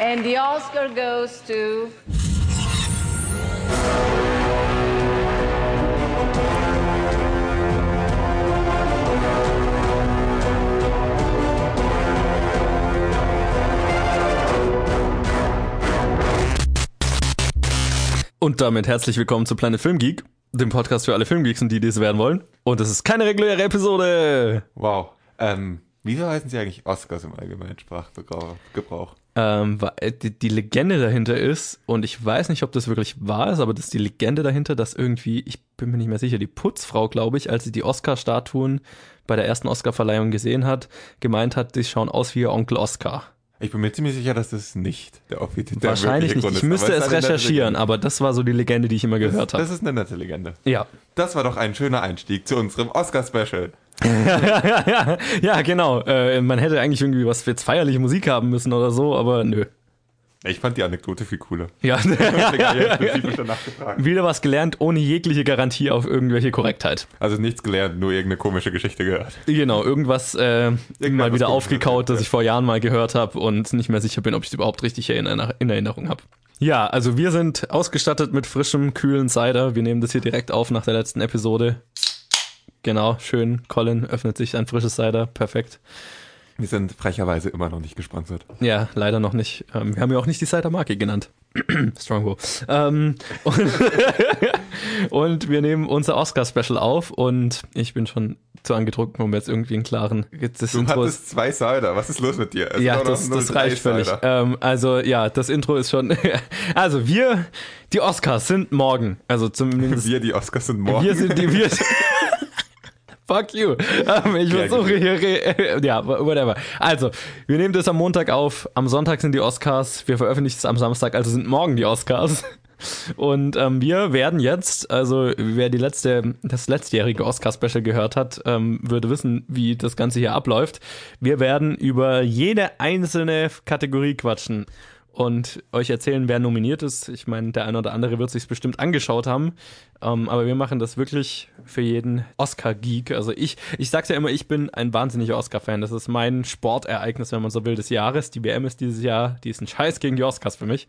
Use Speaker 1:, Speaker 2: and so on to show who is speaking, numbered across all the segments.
Speaker 1: And the Oscar goes to.
Speaker 2: Und damit herzlich willkommen zu Planet Film Geek, dem Podcast für alle Filmgeeks und die, die es werden wollen. Und es ist keine reguläre Episode.
Speaker 3: Wow. Ähm, wieso heißen sie eigentlich Oscars im allgemeinen Sprachgebrauch?
Speaker 2: Ähm, äh, die, die Legende dahinter ist, und ich weiß nicht, ob das wirklich wahr ist, aber das ist die Legende dahinter, dass irgendwie, ich bin mir nicht mehr sicher, die Putzfrau, glaube ich, als sie die Oscar-Statuen bei der ersten Oscar-Verleihung gesehen hat, gemeint hat, die schauen aus wie ihr Onkel Oscar.
Speaker 3: Ich bin mir ziemlich sicher, dass das nicht der offizielle
Speaker 2: Wahrscheinlich nicht.
Speaker 3: Grund
Speaker 2: Ich müsste es recherchieren, aber das war so die Legende, die ich immer gehört habe.
Speaker 3: Das ist eine nette Legende.
Speaker 2: Ja.
Speaker 3: Das war doch ein schöner Einstieg zu unserem Oscar-Special.
Speaker 2: ja, genau. Äh, man hätte eigentlich irgendwie was für jetzt feierliche Musik haben müssen oder so, aber nö.
Speaker 3: Ich fand die Anekdote viel cooler.
Speaker 2: Ja. Wieder was gelernt, ohne jegliche Garantie auf irgendwelche Korrektheit.
Speaker 3: Also nichts gelernt, nur irgendeine komische Geschichte gehört.
Speaker 2: Genau, irgendwas äh, mal wieder aufgekaut, das ich vor Jahren mal gehört habe und nicht mehr sicher bin, ob ich es überhaupt richtig in, in Erinnerung habe. Ja, also wir sind ausgestattet mit frischem, kühlen Cider. Wir nehmen das hier direkt auf nach der letzten Episode. Genau, schön. Colin öffnet sich ein frisches Cider. Perfekt.
Speaker 3: Wir sind frecherweise immer noch nicht gesponsert.
Speaker 2: Ja, leider noch nicht. Ähm, wir haben ja auch nicht die Cider-Marke genannt. Strongbow. Ähm, und, und wir nehmen unser Oscar-Special auf und ich bin schon zu angetrunken, um jetzt irgendwie einen klaren. Jetzt das
Speaker 3: Du
Speaker 2: Intro ist,
Speaker 3: hattest zwei Cider. Was ist los mit dir? Es
Speaker 2: ja, das, das reicht völlig. Ähm, also ja, das Intro ist schon. also wir, die Oscars sind morgen. Also zumindest
Speaker 3: Wir, die Oscars sind morgen.
Speaker 2: wir sind die wir. Fuck you. Ähm, ich
Speaker 3: Ja,
Speaker 2: versuche hier. re- Ja, whatever. Also, wir nehmen das am Montag auf. Am Sonntag sind die Oscars. Wir veröffentlichen es am Samstag, also sind morgen die Oscars. Und ähm, wir werden jetzt, also wer die letzte, das letztjährige Oscar-Special gehört hat, ähm, würde wissen, wie das Ganze hier abläuft. Wir werden über jede einzelne Kategorie quatschen und euch erzählen, wer nominiert ist. Ich meine, der eine oder andere wird sich bestimmt angeschaut haben, ähm, aber wir machen das wirklich für jeden Oscar-Geek. Also ich, ich sag's ja immer, ich bin ein wahnsinniger Oscar-Fan. Das ist mein Sportereignis, wenn man so will, des Jahres. Die WM ist dieses Jahr, die ist ein Scheiß gegen die Oscars für mich.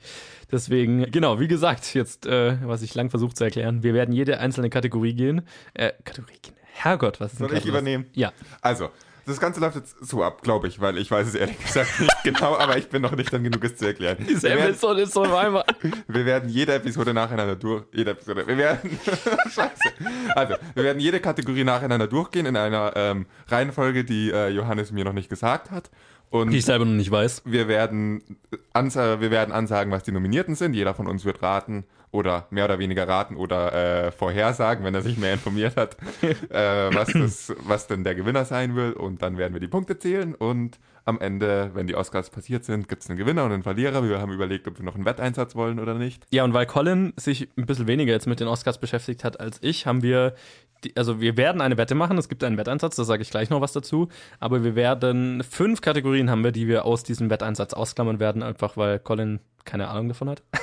Speaker 2: Deswegen, genau, wie gesagt, jetzt, äh, was ich lang versucht zu erklären, wir werden jede einzelne Kategorie gehen. Äh, Kategorie gehen. Herrgott, was ist
Speaker 3: Soll ich übernehmen?
Speaker 2: Ja.
Speaker 3: Also, das Ganze läuft jetzt so ab, glaube ich, weil ich weiß es ehrlich gesagt nicht genau, aber ich bin noch nicht dann genug, es zu erklären. Wir
Speaker 2: Diese
Speaker 3: werden,
Speaker 2: Episode ist so einmal.
Speaker 3: wir werden jede Episode nacheinander durch. Jede Episode. Wir werden. Scheiße. Also, wir werden jede Kategorie nacheinander durchgehen in einer ähm, Reihenfolge, die äh, Johannes mir noch nicht gesagt hat. Und
Speaker 2: Die ich selber noch nicht weiß.
Speaker 3: wir werden, ansa wir werden ansagen, was die Nominierten sind. Jeder von uns wird raten oder mehr oder weniger raten oder äh, vorhersagen, wenn er sich mehr informiert hat, äh, was, das, was denn der Gewinner sein will. Und dann werden wir die Punkte zählen und am Ende, wenn die Oscars passiert sind, gibt es einen Gewinner und einen Verlierer. Wir haben überlegt, ob wir noch einen Wetteinsatz wollen oder nicht.
Speaker 2: Ja, und weil Colin sich ein bisschen weniger jetzt mit den Oscars beschäftigt hat als ich, haben wir, die, also wir werden eine Wette machen. Es gibt einen Wetteinsatz, da sage ich gleich noch was dazu. Aber wir werden fünf Kategorien haben wir, die wir aus diesem Wetteinsatz ausklammern werden, einfach weil Colin keine Ahnung davon hat.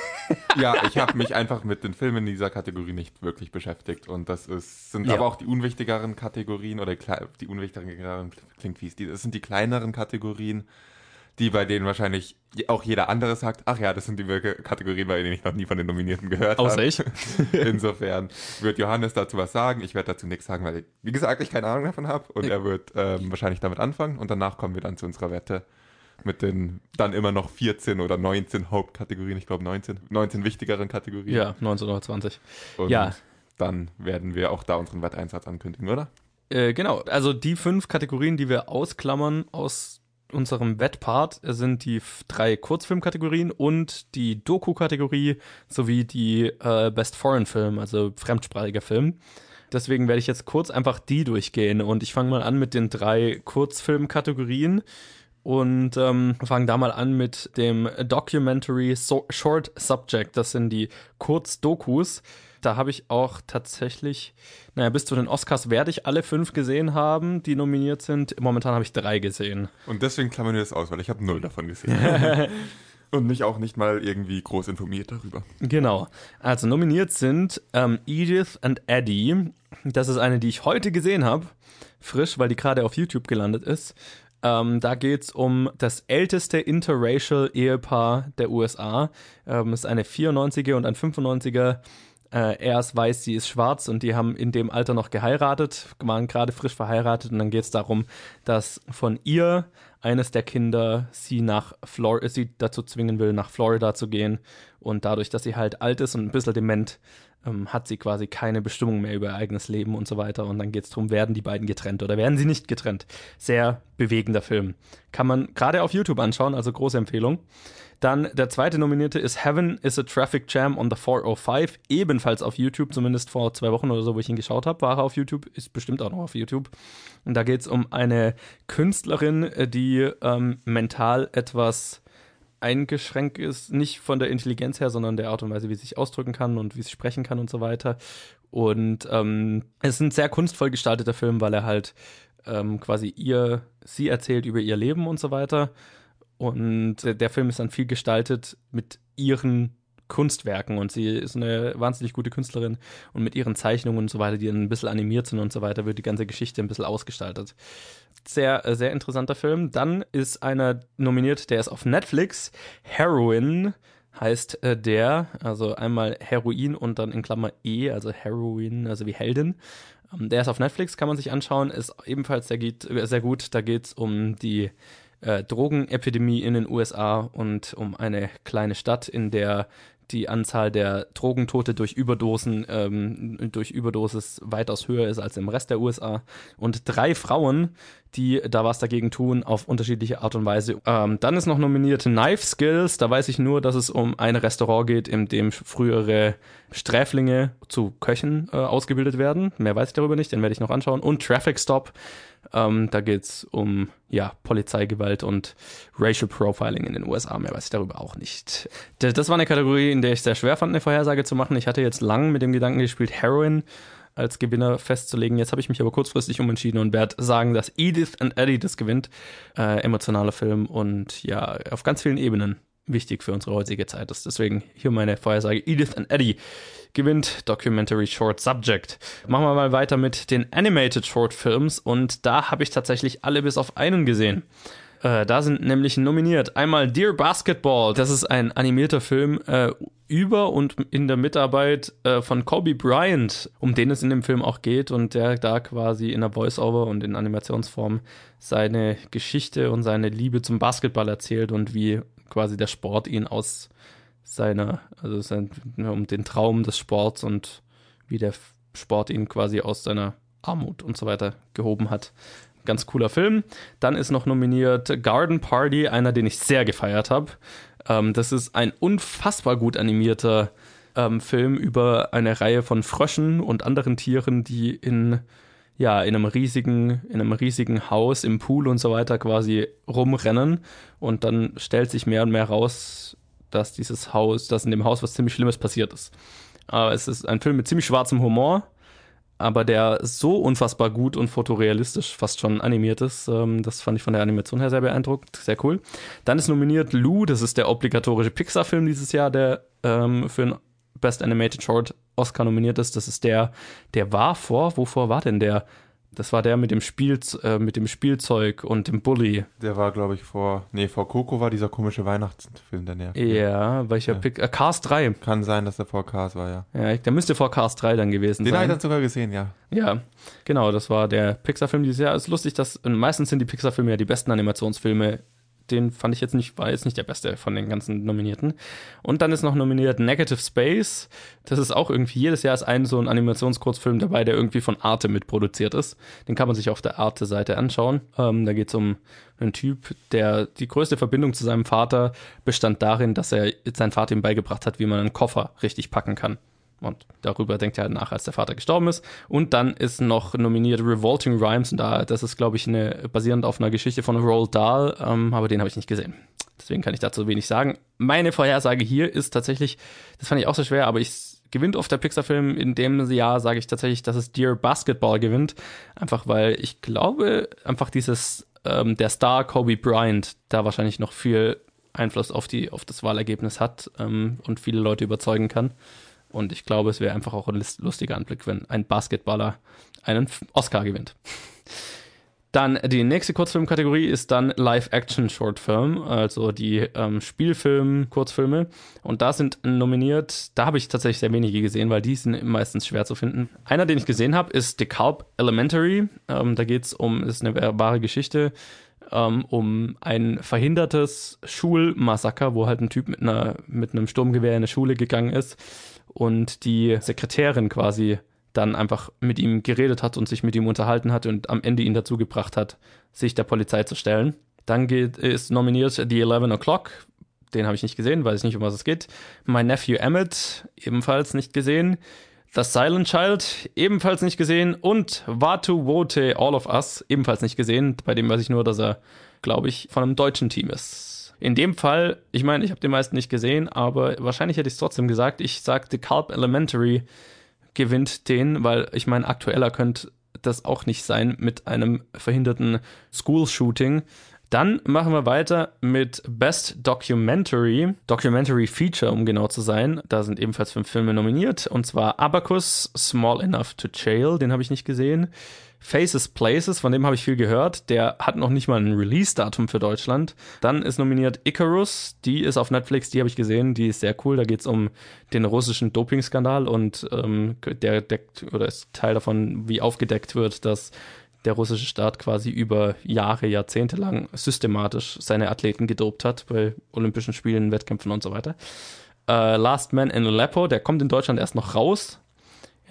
Speaker 3: Ja, ich habe mich einfach mit den Filmen dieser Kategorie nicht wirklich beschäftigt. Und das ist, sind
Speaker 2: Ja.
Speaker 3: aber auch die unwichtigeren Kategorien oder die unwichtigeren klingt fies. Die, das sind die kleineren Kategorien, die bei denen wahrscheinlich auch jeder andere sagt, ach ja, das sind die Kategorien, bei denen ich noch nie von den Nominierten gehört
Speaker 2: Außer
Speaker 3: habe.
Speaker 2: ich.
Speaker 3: Insofern wird Johannes dazu was sagen. Ich werde dazu nichts sagen, weil, wie gesagt, ich keine Ahnung davon habe. Und er wird ähm, wahrscheinlich damit anfangen. Und danach kommen wir dann zu unserer Wette mit den dann immer noch 14 oder 19 Hauptkategorien. Ich glaube 19. 19 wichtigeren Kategorien.
Speaker 2: Ja, 1920.
Speaker 3: Und
Speaker 2: ja.
Speaker 3: dann werden wir auch da unseren Wetteinsatz ankündigen, oder?
Speaker 2: Äh, genau, also die fünf Kategorien, die wir ausklammern aus unserem Wettpart, sind die drei Kurzfilmkategorien und die Doku-Kategorie sowie die äh, Best Foreign Film, also fremdsprachiger Film. Deswegen werde ich jetzt kurz einfach die durchgehen und ich fange mal an mit den drei Kurzfilmkategorien und ähm, fange da mal an mit dem Documentary so Short Subject. Das sind die Kurzdokus. Da habe ich auch tatsächlich, naja, bis zu den Oscars werde ich alle fünf gesehen haben, die nominiert sind. Momentan habe ich drei gesehen.
Speaker 3: Und deswegen klammern wir das aus, weil ich habe null davon gesehen. Und mich auch nicht mal irgendwie groß informiert darüber.
Speaker 2: Genau. Also nominiert sind ähm, Edith and Eddie. Das ist eine, die ich heute gesehen habe. Frisch, weil die gerade auf YouTube gelandet ist. Ähm, da geht es um das älteste interracial Ehepaar der USA. Ähm, ist eine 94er und ein 95er. Äh, er ist weiß, sie ist schwarz und die haben in dem Alter noch geheiratet, waren gerade frisch verheiratet und dann geht es darum, dass von ihr eines der Kinder sie nach Flor sie dazu zwingen will, nach Florida zu gehen und dadurch, dass sie halt alt ist und ein bisschen dement, ähm, hat sie quasi keine Bestimmung mehr über ihr eigenes Leben und so weiter. Und dann geht es darum, werden die beiden getrennt oder werden sie nicht getrennt. Sehr bewegender Film. Kann man gerade auf YouTube anschauen, also große Empfehlung. Dann der zweite Nominierte ist Heaven is a Traffic Jam on the 405, ebenfalls auf YouTube, zumindest vor zwei Wochen oder so, wo ich ihn geschaut habe, war er auf YouTube, ist bestimmt auch noch auf YouTube. Und da geht es um eine Künstlerin, die ähm, mental etwas eingeschränkt ist, nicht von der Intelligenz her, sondern der Art und Weise, wie sie sich ausdrücken kann und wie sie sprechen kann und so weiter. Und ähm, es ist ein sehr kunstvoll gestalteter Film, weil er halt ähm, quasi ihr, sie erzählt über ihr Leben und so weiter. Und der Film ist dann viel gestaltet mit ihren Kunstwerken und sie ist eine wahnsinnig gute Künstlerin und mit ihren Zeichnungen und so weiter, die dann ein bisschen animiert sind und so weiter, wird die ganze Geschichte ein bisschen ausgestaltet. Sehr, äh, sehr interessanter Film. Dann ist einer nominiert, der ist auf Netflix. Heroin heißt äh, der, also einmal Heroin und dann in Klammer E, also Heroin, also wie Heldin. Ähm, der ist auf Netflix, kann man sich anschauen, ist ebenfalls sehr, geht, sehr gut. Da geht es um die äh, Drogenepidemie in den USA und um eine kleine Stadt, in der die Anzahl der Drogentote durch Überdosen, ähm, durch Überdosis weitaus höher ist als im Rest der USA. Und drei Frauen, die da was dagegen tun, auf unterschiedliche Art und Weise. Ähm, dann ist noch nominiert Knife Skills. Da weiß ich nur, dass es um ein Restaurant geht, in dem frühere Sträflinge zu Köchen äh, ausgebildet werden. Mehr weiß ich darüber nicht, den werde ich noch anschauen. Und Traffic Stop. Ähm, da geht es um ja, Polizeigewalt und Racial Profiling in den USA. Mehr weiß ich darüber auch nicht. Das war eine Kategorie, in der ich sehr schwer fand, eine Vorhersage zu machen. Ich hatte jetzt lang mit dem Gedanken gespielt, Heroin als Gewinner festzulegen. Jetzt habe ich mich aber kurzfristig umentschieden und werde sagen, dass Edith and Eddie das gewinnt. Äh, emotionaler Film und ja, auf ganz vielen Ebenen wichtig für unsere heutige Zeit ist. Deswegen hier meine Vorhersage. Edith and Eddie gewinnt Documentary Short Subject. Machen wir mal weiter mit den Animated Short Films und da habe ich tatsächlich alle bis auf einen gesehen. Äh, da sind nämlich nominiert einmal Dear Basketball, das ist ein animierter Film äh, über und in der Mitarbeit äh, von Kobe Bryant, um den es in dem Film auch geht und der da quasi in der Voice-Over und in Animationsform seine Geschichte und seine Liebe zum Basketball erzählt und wie quasi der Sport ihn aus seiner, also sein, um den Traum des Sports und wie der Sport ihn quasi aus seiner Armut und so weiter gehoben hat. Ganz cooler Film. Dann ist noch nominiert Garden Party, einer, den ich sehr gefeiert habe. Ähm, das ist ein unfassbar gut animierter ähm, Film über eine Reihe von Fröschen und anderen Tieren, die in ja, in einem riesigen, in einem riesigen Haus im Pool und so weiter quasi rumrennen. Und dann stellt sich mehr und mehr raus, dass dieses Haus, dass in dem Haus was ziemlich Schlimmes passiert ist. Aber es ist ein Film mit ziemlich schwarzem Humor, aber der so unfassbar gut und fotorealistisch fast schon animiert ist. Ähm, das fand ich von der Animation her sehr beeindruckend, sehr cool. Dann ist nominiert Lou, das ist der obligatorische Pixar-Film dieses Jahr, der ähm, für einen Best Animated Short Oscar nominiert ist. Das ist der, der war vor, wovor war denn der? Das war der mit dem Spiel, äh, mit dem Spielzeug und dem Bully.
Speaker 3: Der war, glaube ich, vor. Nee, vor Coco war dieser komische Weihnachtsfilm, der nervt.
Speaker 2: Ja, welcher ja. Pick? Äh, Cars 3.
Speaker 3: Kann sein, dass der vor Cars war, ja.
Speaker 2: Ja, der müsste vor Cars 3 dann gewesen
Speaker 3: Den
Speaker 2: sein.
Speaker 3: Den habe ich dann sogar gesehen, ja.
Speaker 2: Ja, genau, das war der Pixar-Film dieses Jahr. Ist lustig, dass meistens sind die Pixar-Filme ja die besten Animationsfilme den fand ich jetzt nicht, war jetzt nicht der beste von den ganzen Nominierten. Und dann ist noch nominiert Negative Space. Das ist auch irgendwie, jedes Jahr ist ein so ein Animationskurzfilm dabei, der irgendwie von Arte mitproduziert ist. Den kann man sich auf der Arte-Seite anschauen. Ähm, da geht es um einen Typ, der die größte Verbindung zu seinem Vater bestand darin, dass er sein Vater ihm beigebracht hat, wie man einen Koffer richtig packen kann. Und darüber denkt er halt nach, als der Vater gestorben ist. Und dann ist noch nominiert Revolting Rhymes. Und da, das ist, glaube ich, eine, basierend auf einer Geschichte von Roald Dahl, ähm, aber den habe ich nicht gesehen. Deswegen kann ich dazu wenig sagen. Meine Vorhersage hier ist tatsächlich, das fand ich auch so schwer, aber ich gewinnt oft der Pixar-Film. In dem Jahr sage ich tatsächlich, dass es Dear Basketball gewinnt. Einfach weil ich glaube, einfach dieses, ähm, der Star Kobe Bryant da wahrscheinlich noch viel Einfluss auf, die, auf das Wahlergebnis hat ähm, und viele Leute überzeugen kann. Und ich glaube, es wäre einfach auch ein lustiger Anblick, wenn ein Basketballer einen Oscar gewinnt. Dann die nächste Kurzfilmkategorie ist dann Live-Action-Short-Film, also die ähm, Spielfilm-Kurzfilme. Und da sind nominiert, da habe ich tatsächlich sehr wenige gesehen, weil die sind meistens schwer zu finden. Einer, den ich gesehen habe, ist DeKalb Elementary. Ähm, da geht es um, ist eine wahre Geschichte, ähm, um ein verhindertes Schulmassaker, wo halt ein Typ mit, einer, mit einem Sturmgewehr in eine Schule gegangen ist und die Sekretärin quasi dann einfach mit ihm geredet hat und sich mit ihm unterhalten hat und am Ende ihn dazu gebracht hat, sich der Polizei zu stellen. Dann geht, ist nominiert The 11 O'Clock. Den habe ich nicht gesehen, weiß ich nicht, um was es geht. My Nephew Emmett, ebenfalls nicht gesehen. The Silent Child, ebenfalls nicht gesehen. Und Watu Wote All of Us, ebenfalls nicht gesehen. Bei dem weiß ich nur, dass er, glaube ich, von einem deutschen Team ist. In dem Fall, ich meine, ich habe den meisten nicht gesehen, aber wahrscheinlich hätte ich es trotzdem gesagt. Ich sagte Calp Elementary gewinnt den, weil ich meine, aktueller könnte das auch nicht sein mit einem verhinderten School-Shooting. Dann machen wir weiter mit Best Documentary, Documentary Feature, um genau zu sein. Da sind ebenfalls fünf Filme nominiert, und zwar Abacus, Small Enough to Jail, den habe ich nicht gesehen. Faces Places, von dem habe ich viel gehört. Der hat noch nicht mal ein Release-Datum für Deutschland. Dann ist nominiert Icarus, die ist auf Netflix, die habe ich gesehen, die ist sehr cool. Da geht es um den russischen Dopingskandal und ähm, der deckt oder ist Teil davon, wie aufgedeckt wird, dass der russische Staat quasi über Jahre, Jahrzehnte lang systematisch seine Athleten gedopt hat bei Olympischen Spielen, Wettkämpfen und so weiter. Äh, Last Man in Aleppo, der kommt in Deutschland erst noch raus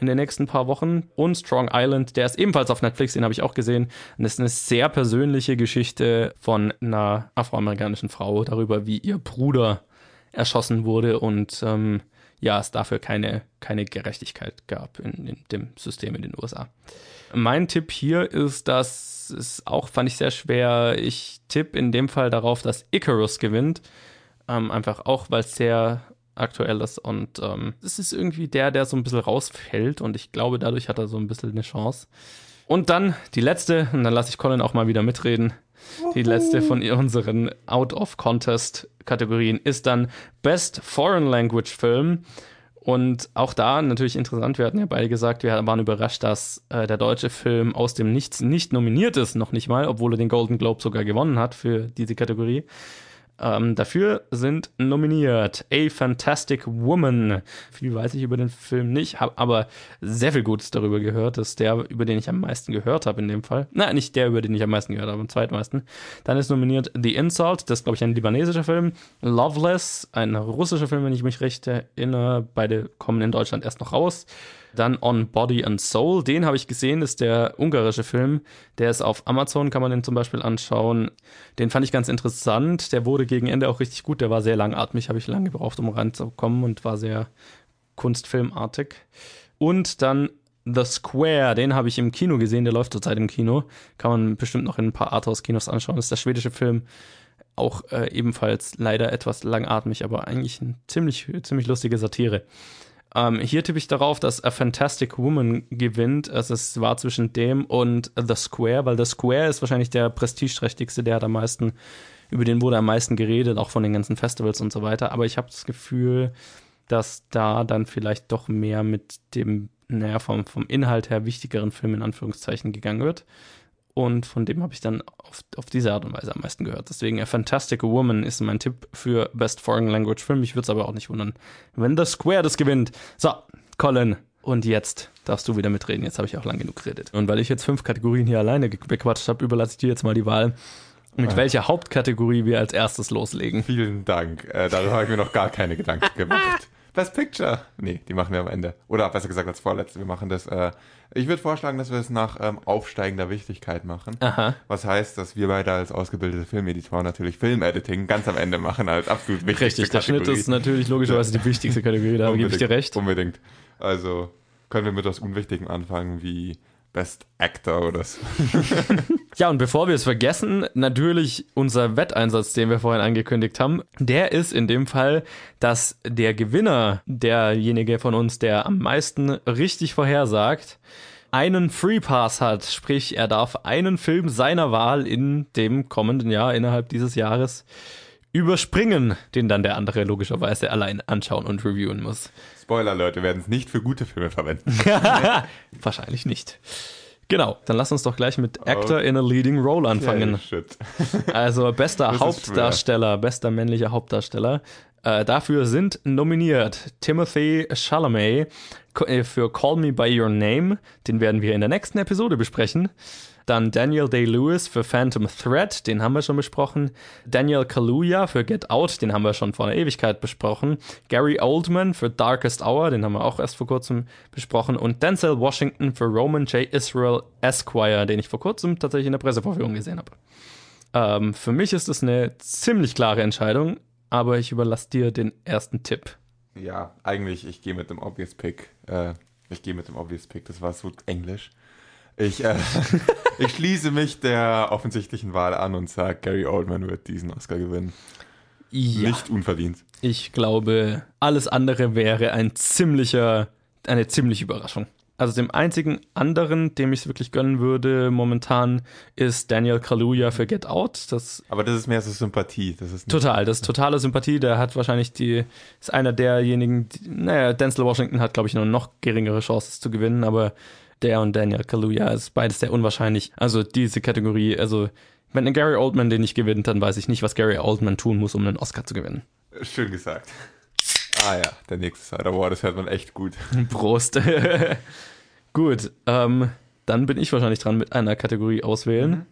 Speaker 2: in den nächsten paar Wochen. Und Strong Island, der ist ebenfalls auf Netflix, den habe ich auch gesehen. Und das ist eine sehr persönliche Geschichte von einer afroamerikanischen Frau darüber, wie ihr Bruder erschossen wurde und ähm, ja, es dafür keine, keine Gerechtigkeit gab in, in dem System in den USA. Mein Tipp hier ist, dass es auch, fand ich sehr schwer, ich tippe in dem Fall darauf, dass Icarus gewinnt. Ähm, einfach auch, weil es sehr aktuell ist und ähm, es ist irgendwie der, der so ein bisschen rausfällt und ich glaube, dadurch hat er so ein bisschen eine Chance. Und dann die letzte, und dann lasse ich Colin auch mal wieder mitreden. Die letzte von unseren Out-of-Contest-Kategorien ist dann Best Foreign Language Film. Und auch da natürlich interessant, wir hatten ja beide gesagt, wir waren überrascht, dass äh, der deutsche Film aus dem Nichts nicht nominiert ist, noch nicht mal, obwohl er den Golden Globe sogar gewonnen hat für diese Kategorie. Ähm, dafür sind nominiert A Fantastic Woman. Viel weiß ich über den Film nicht, habe aber sehr viel Gutes darüber gehört. Das ist der, über den ich am meisten gehört habe in dem Fall. Nein, nicht der, über den ich am meisten gehört habe, am zweitmeisten. Dann ist nominiert The Insult, das ist, glaube ich, ein libanesischer Film. Loveless, ein russischer Film, wenn ich mich recht erinnere. Beide kommen in Deutschland erst noch raus. Dann On Body and Soul, den habe ich gesehen, ist der ungarische Film. Der ist auf Amazon, kann man den zum Beispiel anschauen. Den fand ich ganz interessant. Der wurde gegen Ende auch richtig gut. Der war sehr langatmig, habe ich lange gebraucht, um reinzukommen und war sehr kunstfilmartig. Und dann The Square, den habe ich im Kino gesehen, der läuft zurzeit im Kino. Kann man bestimmt noch in ein paar Arthouse-Kinos anschauen. Das ist der schwedische Film. Auch äh, ebenfalls leider etwas langatmig, aber eigentlich eine ziemlich, ziemlich lustige Satire. Ähm, hier tippe ich darauf, dass A Fantastic Woman gewinnt. Also es war zwischen dem und The Square, weil The Square ist wahrscheinlich der prestigeträchtigste, der hat am meisten, über den wurde am meisten geredet, auch von den ganzen Festivals und so weiter. Aber ich habe das Gefühl, dass da dann vielleicht doch mehr mit dem, naja, vom, vom Inhalt her wichtigeren Film in Anführungszeichen gegangen wird. Und von dem habe ich dann auf, auf diese Art und Weise am meisten gehört. Deswegen A Fantastic Woman ist mein Tipp für Best Foreign Language Film. Ich würde es aber auch nicht wundern, wenn The Square das gewinnt. So, Colin. Und jetzt darfst du wieder mitreden. Jetzt habe ich auch lang genug geredet. Und weil ich jetzt fünf Kategorien hier alleine bequatscht habe, überlasse ich dir jetzt mal die Wahl, mit welcher Hauptkategorie wir als erstes loslegen.
Speaker 3: Vielen Dank. Äh, darüber habe ich mir noch gar keine Gedanken gemacht. Best Picture. Nee, die machen wir am Ende. Oder besser gesagt als vorletzte. Wir machen das. Äh, ich würde vorschlagen, dass wir es nach ähm, aufsteigender Wichtigkeit machen.
Speaker 2: Aha.
Speaker 3: Was heißt, dass wir beide als ausgebildete Filmeditoren natürlich Filmediting ganz am Ende machen als absolut wichtigste
Speaker 2: Richtig, der
Speaker 3: Kategorie.
Speaker 2: Schnitt ist natürlich logischerweise die wichtigste Kategorie, da gebe ich dir recht.
Speaker 3: Unbedingt. Also können wir mit etwas Unwichtigem anfangen wie Best Actor oder so.
Speaker 2: Ja, und bevor wir es vergessen, natürlich unser Wetteinsatz, den wir vorhin angekündigt haben, der ist in dem Fall, dass der Gewinner, derjenige von uns, der am meisten richtig vorhersagt, einen Free Pass hat. Sprich, er darf einen Film seiner Wahl in dem kommenden Jahr, innerhalb dieses Jahres, überspringen, den dann der andere logischerweise allein anschauen und reviewen muss.
Speaker 3: Spoiler, Leute, wir werden es nicht für gute Filme verwenden.
Speaker 2: Wahrscheinlich nicht. Genau, dann lass uns doch gleich mit Actor in a Leading Role anfangen.
Speaker 3: Shit.
Speaker 2: Also bester Hauptdarsteller, bester männlicher Hauptdarsteller. Äh, dafür sind nominiert Timothy Chalamet äh, für Call Me By Your Name, den werden wir in der nächsten Episode besprechen. Dann Daniel Day-Lewis für Phantom Thread, den haben wir schon besprochen. Daniel Kaluuya für Get Out, den haben wir schon vor einer Ewigkeit besprochen. Gary Oldman für Darkest Hour, den haben wir auch erst vor kurzem besprochen. Und Denzel Washington für Roman J. Israel Esquire, den ich vor kurzem tatsächlich in der Pressevorführung gesehen habe. Ähm, für mich ist es eine ziemlich klare Entscheidung, aber ich überlasse dir den ersten Tipp.
Speaker 3: Ja, eigentlich, ich gehe mit dem Obvious Pick. Äh, ich gehe mit dem Obvious Pick, das war so englisch. Ich, äh, ich schließe mich der offensichtlichen Wahl an und sage, Gary Oldman wird diesen Oscar gewinnen.
Speaker 2: Ja.
Speaker 3: Nicht unverdient.
Speaker 2: Ich glaube, alles andere wäre ein ziemlicher, eine ziemliche Überraschung. Also dem einzigen anderen, dem ich es wirklich gönnen würde momentan, ist Daniel Kaluuya für Get Out. Das
Speaker 3: Aber das ist mehr so Sympathie. Das ist
Speaker 2: total, das ist totale Sympathie. Der hat wahrscheinlich die, ist einer derjenigen, die, naja, Denzel Washington hat, glaube ich, noch noch geringere Chancen zu gewinnen, aber der und Daniel Kaluuya ist beides sehr unwahrscheinlich. Also diese Kategorie, also wenn ein Gary Oldman den nicht gewinnt, dann weiß ich nicht, was Gary Oldman tun muss, um einen Oscar zu gewinnen.
Speaker 3: Schön gesagt. Ah ja, der nächste Side Award, das hört man echt gut.
Speaker 2: Prost. Gut, ähm, dann bin ich wahrscheinlich dran mit einer Kategorie auswählen.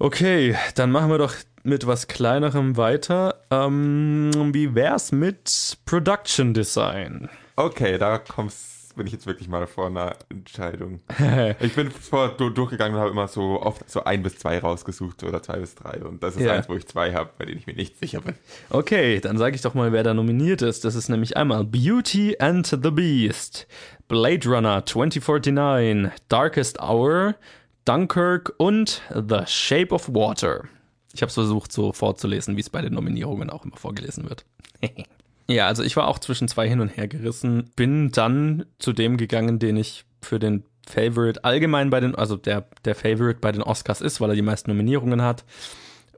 Speaker 2: Okay, dann machen wir doch mit was kleinerem weiter. Ähm, wie wär's mit Production Design?
Speaker 3: Okay, da kommst, bin ich jetzt wirklich mal vor einer Entscheidung. Ich bin vor du- durchgegangen und habe immer so oft so ein bis zwei rausgesucht oder zwei bis drei. Und das ist
Speaker 2: Ja.
Speaker 3: eins, wo ich zwei habe, bei denen ich mir nicht sicher bin.
Speaker 2: Okay, dann sage ich doch mal, wer da nominiert ist. Das ist nämlich einmal Beauty and the Beast, Blade Runner 2049, Darkest Hour, Dunkirk und The Shape of Water. Ich habe es versucht, so vorzulesen, wie es bei den Nominierungen auch immer vorgelesen wird. ja, also ich war auch zwischen zwei hin und her gerissen, bin dann zu dem gegangen, den ich für den Favorite allgemein bei den, also der, der Favorite bei den Oscars ist, weil er die meisten Nominierungen hat.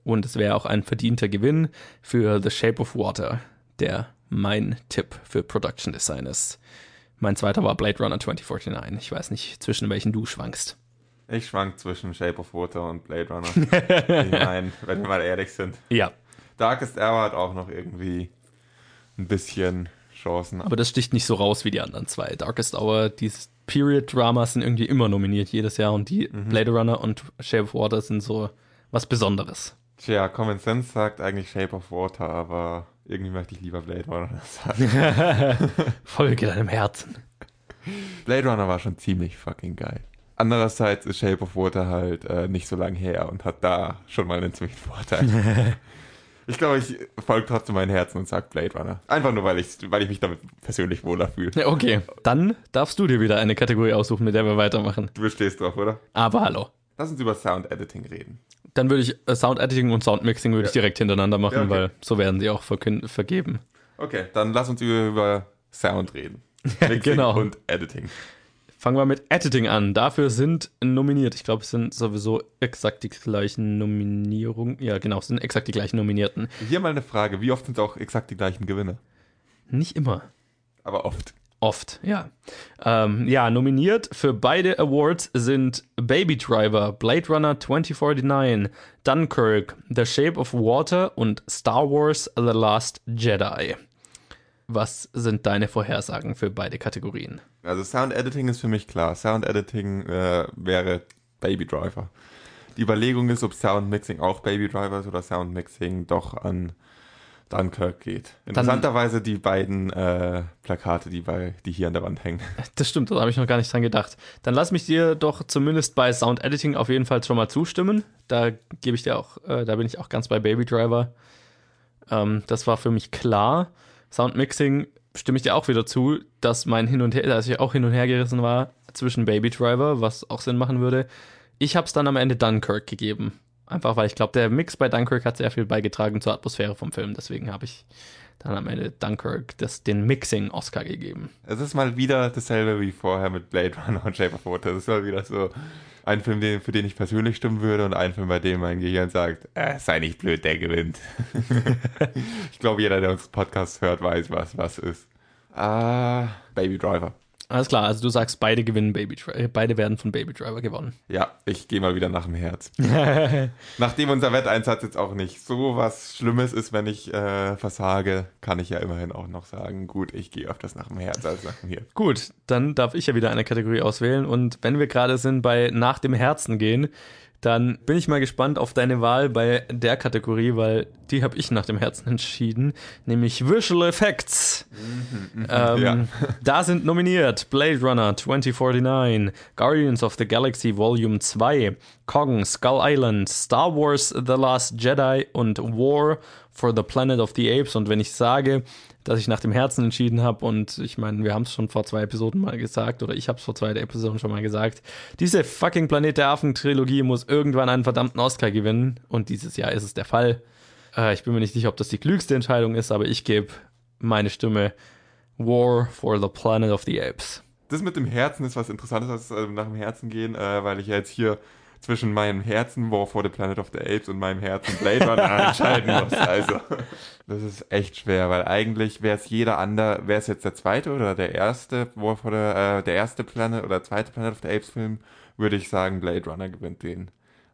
Speaker 2: Und es wäre auch ein verdienter Gewinn für The Shape of Water, der mein Tipp für Production Design ist. Mein zweiter war Blade Runner 2049. Ich weiß nicht, zwischen welchen du schwankst.
Speaker 3: Ich schwank zwischen Shape of Water und Blade Runner. ich meine, wenn wir mal ehrlich sind.
Speaker 2: Ja.
Speaker 3: Darkest Hour hat auch noch irgendwie ein bisschen Chancen.
Speaker 2: Aber das sticht nicht so raus wie die anderen zwei. Darkest Hour, die Period-Dramas sind irgendwie immer nominiert jedes Jahr und die Blade Runner und Shape of Water sind so was Besonderes.
Speaker 3: Tja, Common Sense sagt eigentlich Shape of Water, aber irgendwie möchte ich lieber Blade Runner sagen.
Speaker 2: Folge deinem Herzen.
Speaker 3: Blade Runner war schon ziemlich fucking geil. Andererseits ist Shape of Water halt äh, nicht so lang her und hat da schon mal einen ziemlichen Vorteil. ich glaube, ich folge trotzdem meinem Herzen und sage Blade Runner. Einfach nur, weil ich, weil ich mich damit persönlich wohler fühle.
Speaker 2: Ja, okay, dann darfst du dir wieder eine Kategorie aussuchen, mit der wir weitermachen.
Speaker 3: Du bestehst drauf, oder?
Speaker 2: Aber hallo.
Speaker 3: Lass uns über Sound Editing reden.
Speaker 2: Dann würde ich äh, Sound Editing und Sound Mixing würde ich direkt hintereinander machen,
Speaker 3: Ja, okay.
Speaker 2: weil so werden sie auch vergeben.
Speaker 3: Okay, dann lass uns über, über Sound reden. Mixing
Speaker 2: genau.
Speaker 3: Und Editing.
Speaker 2: Fangen wir mit Editing an. Dafür sind nominiert, ich glaube, es sind sowieso exakt die gleichen Nominierungen. Ja, genau, es sind exakt die gleichen Nominierten.
Speaker 3: Hier mal eine Frage. Wie oft sind auch exakt die gleichen Gewinner?
Speaker 2: Nicht immer.
Speaker 3: Aber oft.
Speaker 2: Oft, ja. Ähm, ja, nominiert für beide Awards sind Baby Driver, Blade Runner 2049, Dunkirk, The Shape of Water und Star Wars The Last Jedi. Was sind deine Vorhersagen für beide Kategorien?
Speaker 3: Also Sound Editing ist für mich klar. Sound Editing äh, wäre Baby Driver. Die Überlegung ist, ob Sound Mixing auch Baby Driver ist oder Sound Mixing doch an Dunkirk geht. Interessanterweise die beiden äh, Plakate, die, bei, die hier an der Wand hängen.
Speaker 2: Das stimmt, da habe ich noch gar nicht dran gedacht. Dann lass mich dir doch zumindest bei Sound Editing auf jeden Fall schon mal zustimmen. Da gebe ich dir auch, äh, da bin ich auch ganz bei Baby Driver. Ähm, das war für mich klar. Sound Mixing stimme ich dir auch wieder zu, dass mein Hin und Her, dass ich auch hin und her gerissen war zwischen Baby Driver, was auch Sinn machen würde. Ich habe es dann am Ende Dunkirk gegeben. Einfach weil ich glaube, der Mix bei Dunkirk hat sehr viel beigetragen zur Atmosphäre vom Film. Deswegen habe ich dann am Ende Dunkirk das, den Mixing-Oscar gegeben.
Speaker 3: Es ist mal wieder dasselbe wie vorher mit Blade Runner und Shape of Water. Es ist mal wieder so ein Film, den, für den ich persönlich stimmen würde und ein Film, bei dem mein Gehirn sagt, äh, sei nicht blöd, der gewinnt. ich glaube, jeder, der unseren Podcast hört, weiß, was was ist. Ah, Baby Driver.
Speaker 2: Alles klar, also du sagst, beide gewinnen Baby Driver, beide werden von Baby Driver gewonnen.
Speaker 3: Ja, ich gehe mal wieder nach dem Herz. Nachdem unser Wetteinsatz jetzt auch nicht so was Schlimmes ist, wenn ich äh, versage, kann ich ja immerhin auch noch sagen, gut, ich gehe öfters nach dem Herz als nach dem Hirn.
Speaker 2: Gut, dann darf ich ja wieder eine Kategorie auswählen und wenn wir gerade sind bei nach dem Herzen gehen, dann bin ich mal gespannt auf deine Wahl bei der Kategorie, weil die habe ich nach dem Herzen entschieden, nämlich Visual Effects. ähm,
Speaker 3: ja.
Speaker 2: Da sind nominiert Blade Runner 2049, Guardians of the Galaxy Volume 2, Kong, Skull Island, Star Wars The Last Jedi und War for the Planet of the Apes. Und wenn ich sage, dass ich nach dem Herzen entschieden habe und ich meine, wir haben es schon vor zwei Episoden mal gesagt oder ich habe es vor zwei Episoden schon mal gesagt. Diese fucking Planet der Affen Trilogie muss irgendwann einen verdammten Oscar gewinnen und dieses Jahr ist es der Fall. Äh, ich bin mir nicht sicher, ob das die klügste Entscheidung ist, aber ich gebe meine Stimme War for the Planet of the Apes.
Speaker 3: Das mit dem Herzen ist was Interessantes, als äh, nach dem Herzen gehen, äh, weil ich ja jetzt hier zwischen meinem Herzen War for the Planet of the Apes und meinem Herzen Blade Runner entscheiden muss. Also, das ist echt schwer, weil eigentlich wäre es jeder andere, wäre es jetzt der zweite oder der erste War for the, äh, der erste Planet oder zweite Planet of the Apes Film, würde ich sagen, Blade Runner gewinnt den.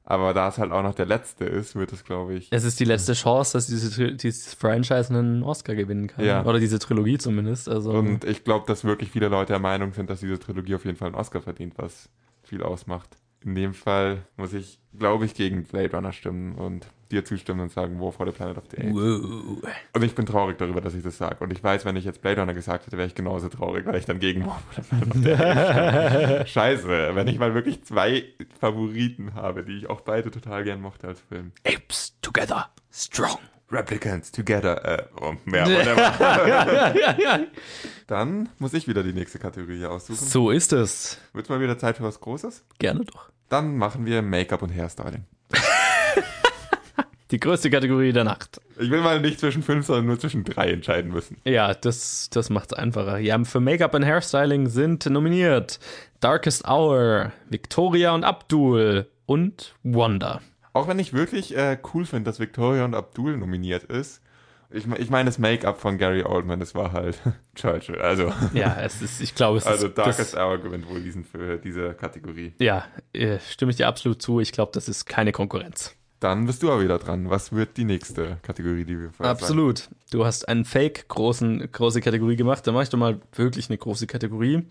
Speaker 3: Aber da es halt auch noch der letzte ist, wird es, glaube ich.
Speaker 2: Es ist die letzte Chance, dass diese, dieses Franchise einen Oscar gewinnen kann.
Speaker 3: Ja.
Speaker 2: Oder diese Trilogie zumindest. Also,
Speaker 3: Und ich glaube, dass wirklich viele Leute der Meinung sind, dass diese Trilogie auf jeden Fall einen Oscar verdient, was viel ausmacht. In dem Fall muss ich, glaube ich, gegen Blade Runner stimmen und dir zustimmen und sagen, War for the Planet of the Apes.
Speaker 2: wow.
Speaker 3: Und ich bin traurig darüber, dass ich das sage. Und ich weiß, wenn ich jetzt Blade Runner gesagt hätte, wäre ich genauso traurig, weil ich dann gegen War for the Planet of the Apes stimme. Scheiße, wenn ich mal wirklich zwei Favoriten habe, die ich auch beide total gern mochte als Film.
Speaker 2: Apes together, strong.
Speaker 3: Replicants together. Äh, oh, mehr, whatever. Dann muss ich wieder die nächste Kategorie aussuchen.
Speaker 2: so ist es.
Speaker 3: Wird mal wieder Zeit für was Großes?
Speaker 2: Gerne doch.
Speaker 3: Dann machen wir Make-up und Hairstyling.
Speaker 2: Die größte Kategorie der Nacht.
Speaker 3: Ich will mal nicht zwischen fünf, sondern nur zwischen drei entscheiden müssen.
Speaker 2: Ja, das, das macht's einfacher. Ja, für Make-up und Hairstyling sind nominiert Darkest Hour, Victoria und Abdul und Wanda.
Speaker 3: Auch wenn ich wirklich äh, cool finde, dass Victoria und Abdul nominiert ist. Ich, ich meine, das Make-up von Gary Oldman, das war halt Churchill. Also,
Speaker 2: Ja, es ist, ich glaube, es
Speaker 3: also
Speaker 2: ist.
Speaker 3: Darkest
Speaker 2: Das,
Speaker 3: Hour gewinnt wohl diesen für diese Kategorie.
Speaker 2: ja, äh, stimme ich dir absolut zu. Ich glaube, das ist keine Konkurrenz.
Speaker 3: Dann bist du aber wieder dran. Was wird die nächste Kategorie, die wir vorher
Speaker 2: Absolut. Du hast einen Fake großen, große Kategorie gemacht. Dann mach ich doch mal wirklich eine große Kategorie.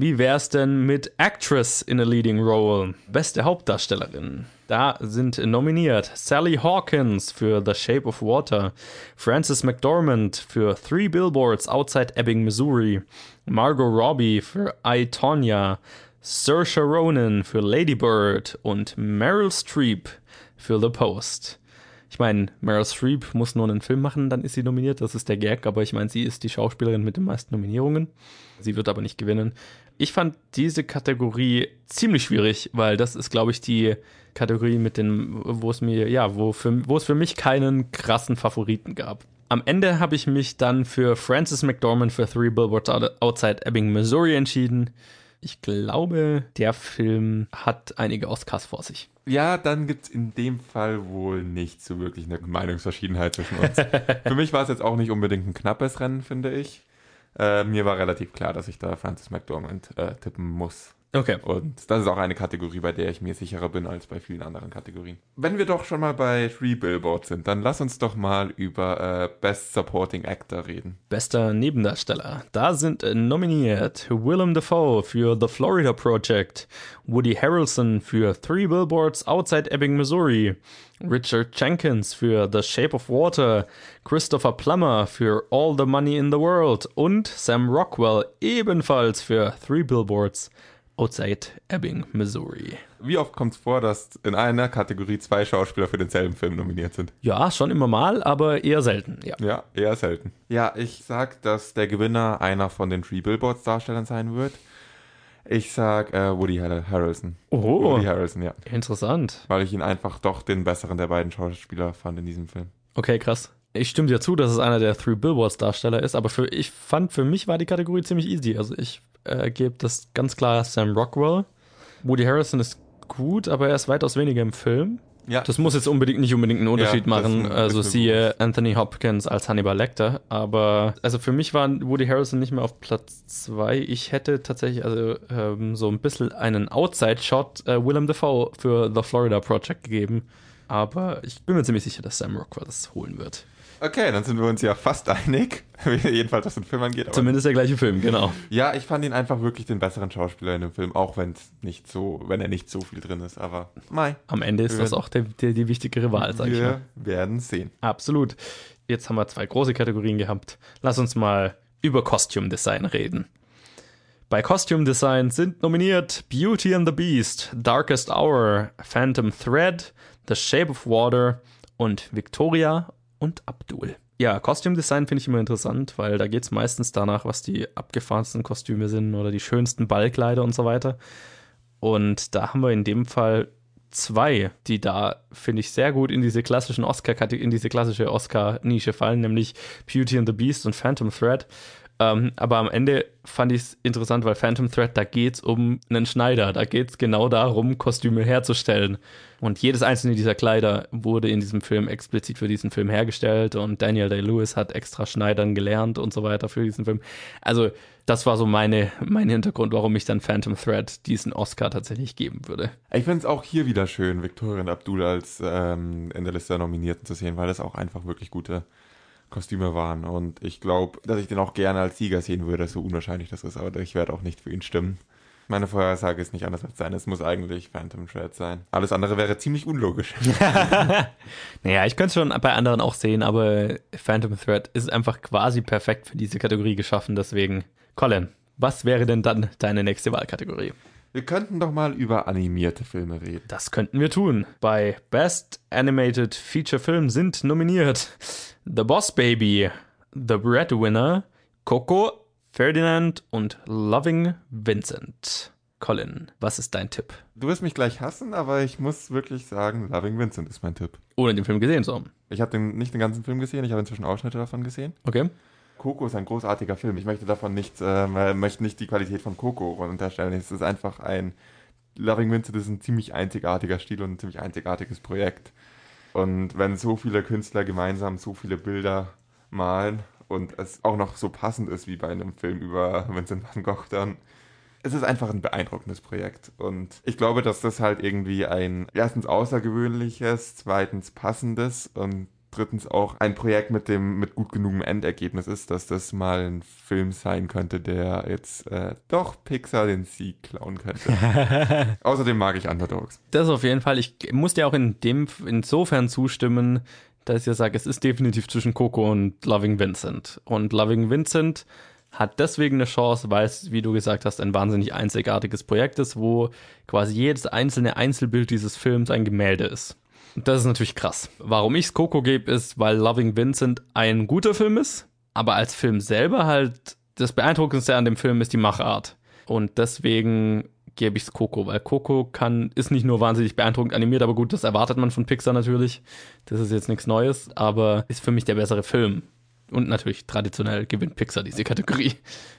Speaker 2: Wie wär's denn mit Actress in a Leading Role? Beste Hauptdarstellerin. Da sind nominiert Sally Hawkins für The Shape of Water, Frances McDormand für Three Billboards Outside Ebbing, Missouri, Margot Robbie für I, Tonya, Saoirse Ronan für Lady Bird und Meryl Streep für The Post. Ich meine, Meryl Streep muss nur einen Film machen, dann ist sie nominiert. Das ist der Gag, aber ich meine, sie ist die Schauspielerin mit den meisten Nominierungen. Sie wird aber nicht gewinnen. Ich fand diese Kategorie ziemlich schwierig, weil das ist, glaube ich, die Kategorie mit den, wo es mir, ja, wo, für, wo es für mich keinen krassen Favoriten gab. Am Ende habe ich mich dann für Frances McDormand für Three Billboards Outside Ebbing, Missouri entschieden. Ich glaube, der Film hat einige Oscars vor sich.
Speaker 3: Ja, dann gibt es in dem Fall wohl nicht so wirklich eine Meinungsverschiedenheit zwischen uns. Für mich war es jetzt auch nicht unbedingt ein knappes Rennen, finde ich. Äh, mir war relativ klar, dass ich da Francis McDormand äh, tippen muss.
Speaker 2: Okay.
Speaker 3: Und das ist auch eine Kategorie, bei der ich mir sicherer bin als bei vielen anderen Kategorien. Wenn wir doch schon mal bei Three Billboards sind, dann lass uns doch mal über äh, Best Supporting Actor reden.
Speaker 2: Bester Nebendarsteller. Da sind äh, nominiert Willem Dafoe für The Florida Project, Woody Harrelson für Three Billboards Outside Ebbing, Missouri, Richard Jenkins für The Shape of Water, Christopher Plummer für All the Money in the World und Sam Rockwell ebenfalls für Three Billboards Outside Ebbing, Missouri.
Speaker 3: Wie oft kommt es vor, dass in einer Kategorie zwei Schauspieler für denselben Film nominiert sind?
Speaker 2: Ja, schon immer mal, aber eher selten. Ja.
Speaker 3: Ja, eher selten. Ja, ich sag, dass der Gewinner einer von den Three Billboards Darstellern sein wird. Ich sag äh, Woody Har- Harrelson.
Speaker 2: Oh,
Speaker 3: Woody Harrelson, ja.
Speaker 2: interessant.
Speaker 3: Weil ich ihn einfach doch den besseren der beiden Schauspieler fand in diesem Film.
Speaker 2: Okay, krass. Ich stimme dir zu, dass es einer der Three Billboards Darsteller ist, aber für, ich fand, für mich war die Kategorie ziemlich easy. Also ich äh, gebe das ganz klar Sam Rockwell. Woody Harrison ist gut, aber er ist weitaus weniger im Film.
Speaker 3: Ja.
Speaker 2: Das muss jetzt unbedingt nicht unbedingt einen Unterschied
Speaker 3: Ja,
Speaker 2: machen.
Speaker 3: ist-
Speaker 2: also
Speaker 3: ist
Speaker 2: siehe Anthony Hopkins als Hannibal Lecter. Aber also für mich war Woody Harrelson nicht mehr auf Platz zwei. Ich hätte tatsächlich also ähm, so ein bisschen einen Outside-Shot äh, Willem Dafoe für The Florida Project gegeben. Aber ich bin mir ziemlich sicher, dass Sam Rockwell das holen wird.
Speaker 3: Okay, dann sind wir uns ja fast einig. Jedenfalls, was den Film angeht.
Speaker 2: Zumindest der gleiche Film, genau.
Speaker 3: ja, ich fand ihn einfach wirklich den besseren Schauspieler in dem Film, auch wenn es nicht so, wenn er nicht so viel drin ist. Aber Mai,
Speaker 2: Am Ende ist das auch der, der, die wichtigere Wahl, sag ich mal.
Speaker 3: wir werden sehen.
Speaker 2: Absolut. Jetzt haben wir zwei große Kategorien gehabt. Lass uns mal über Costume Design reden. Bei Costume Design sind nominiert Beauty and the Beast, Darkest Hour, Phantom Thread, The Shape of Water und Victoria und Abdul. Ja, Costume Design finde ich immer interessant, weil da geht es meistens danach, was die abgefahrensten Kostüme sind oder die schönsten Ballkleider und so weiter. Und da haben wir in dem Fall zwei, die da, finde ich, sehr gut in diese klassischen Oscar, in diese klassische Oscar-Nische fallen, nämlich Beauty and the Beast und Phantom Thread. Ähm, aber am Ende fand ich es interessant, weil Phantom Thread, da geht es um einen Schneider. Da geht es genau darum, Kostüme herzustellen. Und jedes einzelne dieser Kleider wurde in diesem Film explizit für diesen Film hergestellt. Und Daniel Day-Lewis hat extra Schneidern gelernt und so weiter für diesen Film. Also, das war so meine, mein Hintergrund, warum ich dann Phantom Thread diesen Oscar tatsächlich geben würde.
Speaker 3: Ich finde es auch hier wieder schön, Victoria und Abdul als ähm, in der Nominierten zu sehen, weil das auch einfach wirklich gute Kostüme waren. Und ich glaube, dass ich den auch gerne als Sieger sehen würde, so unwahrscheinlich das ist, aber ich werde auch nicht für ihn stimmen. Meine Vorhersage ist nicht anders als sein. Es muss eigentlich Phantom Thread sein. Alles andere wäre ziemlich unlogisch.
Speaker 2: Naja, ich könnte es schon bei anderen auch sehen, aber Phantom Thread ist einfach quasi perfekt für diese Kategorie geschaffen. Deswegen, Colin, was wäre denn dann deine nächste Wahlkategorie?
Speaker 3: Wir könnten doch mal über animierte Filme reden.
Speaker 2: Das könnten wir tun. Bei Best Animated Feature Film sind nominiert The Boss Baby, The Breadwinner, Coco, Ferdinand und Loving Vincent. Colin, was ist dein Tipp?
Speaker 3: Du wirst mich gleich hassen, aber ich muss wirklich sagen, Loving Vincent ist mein Tipp.
Speaker 2: Ohne den Film gesehen zu haben.
Speaker 3: Ich habe den, nicht den ganzen Film gesehen, ich habe inzwischen Ausschnitte davon gesehen.
Speaker 2: Okay?
Speaker 3: Coco ist ein großartiger Film. Ich möchte davon nicht, äh, möchte nicht die Qualität von Coco unterstellen. Es ist einfach ein Loving Vincent ist ein ziemlich einzigartiger Stil und ein ziemlich einzigartiges Projekt. Und wenn so viele Künstler gemeinsam so viele Bilder malen und es auch noch so passend ist wie bei einem Film über Vincent van Gogh, dann es ist einfach ein beeindruckendes Projekt. Und ich glaube, dass das halt irgendwie ein erstens außergewöhnliches, zweitens passendes und drittens auch ein Projekt mit dem mit gut genugem Endergebnis ist, dass das mal ein Film sein könnte, der jetzt äh, doch Pixar den Sieg klauen könnte. Außerdem mag ich Underdogs.
Speaker 2: Das auf jeden Fall. Ich muss dir auch in dem, insofern zustimmen, dass ich ja sage, es ist definitiv zwischen Coco und Loving Vincent. Und Loving Vincent hat deswegen eine Chance, weil es, wie du gesagt hast, ein wahnsinnig einzigartiges Projekt ist, wo quasi jedes einzelne Einzelbild dieses Films ein Gemälde ist. Das ist natürlich krass. Warum ich es Coco gebe, ist, weil Loving Vincent ein guter Film ist, aber als Film selber halt das Beeindruckendste an dem Film ist die Machart. Und deswegen gebe ich es Coco, weil Coco kann, ist nicht nur wahnsinnig beeindruckend animiert, aber gut, das erwartet man von Pixar natürlich. Das ist jetzt nichts Neues, aber ist für mich der bessere Film. Und natürlich traditionell gewinnt Pixar diese Kategorie.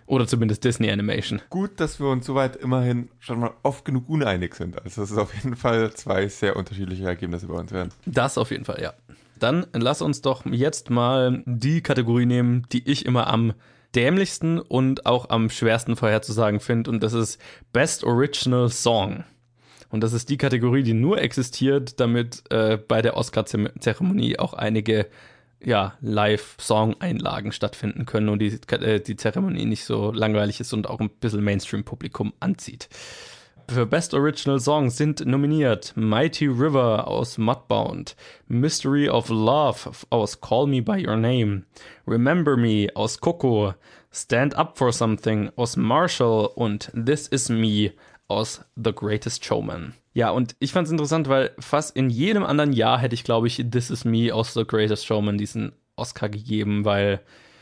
Speaker 2: Oder zumindest Disney Animation.
Speaker 3: Gut, dass wir uns soweit immerhin schon mal oft genug uneinig sind. Also es ist auf jeden Fall zwei sehr unterschiedliche Ergebnisse bei uns werden.
Speaker 2: Das auf jeden Fall, ja. Dann lass uns doch jetzt mal die Kategorie nehmen, die ich immer am dämlichsten und auch am schwersten vorherzusagen finde. Und das ist Best Original Song. Und das ist die Kategorie, die nur existiert, damit äh, bei der Oscar-Zeremonie auch einige ja, Live-Song-Einlagen stattfinden können und die, äh, die Zeremonie nicht so langweilig ist und auch ein bisschen Mainstream-Publikum anzieht. Für Best Original Song sind nominiert Mighty River aus Mudbound, Mystery of Love aus Call Me By Your Name, Remember Me aus Coco, Stand Up For Something aus Marshall und This Is Me aus The Greatest Showman. Ja, und ich fand es interessant, weil fast in jedem anderen Jahr hätte ich, glaube ich, This Is Me aus The Greatest Showman diesen Oscar gegeben, weil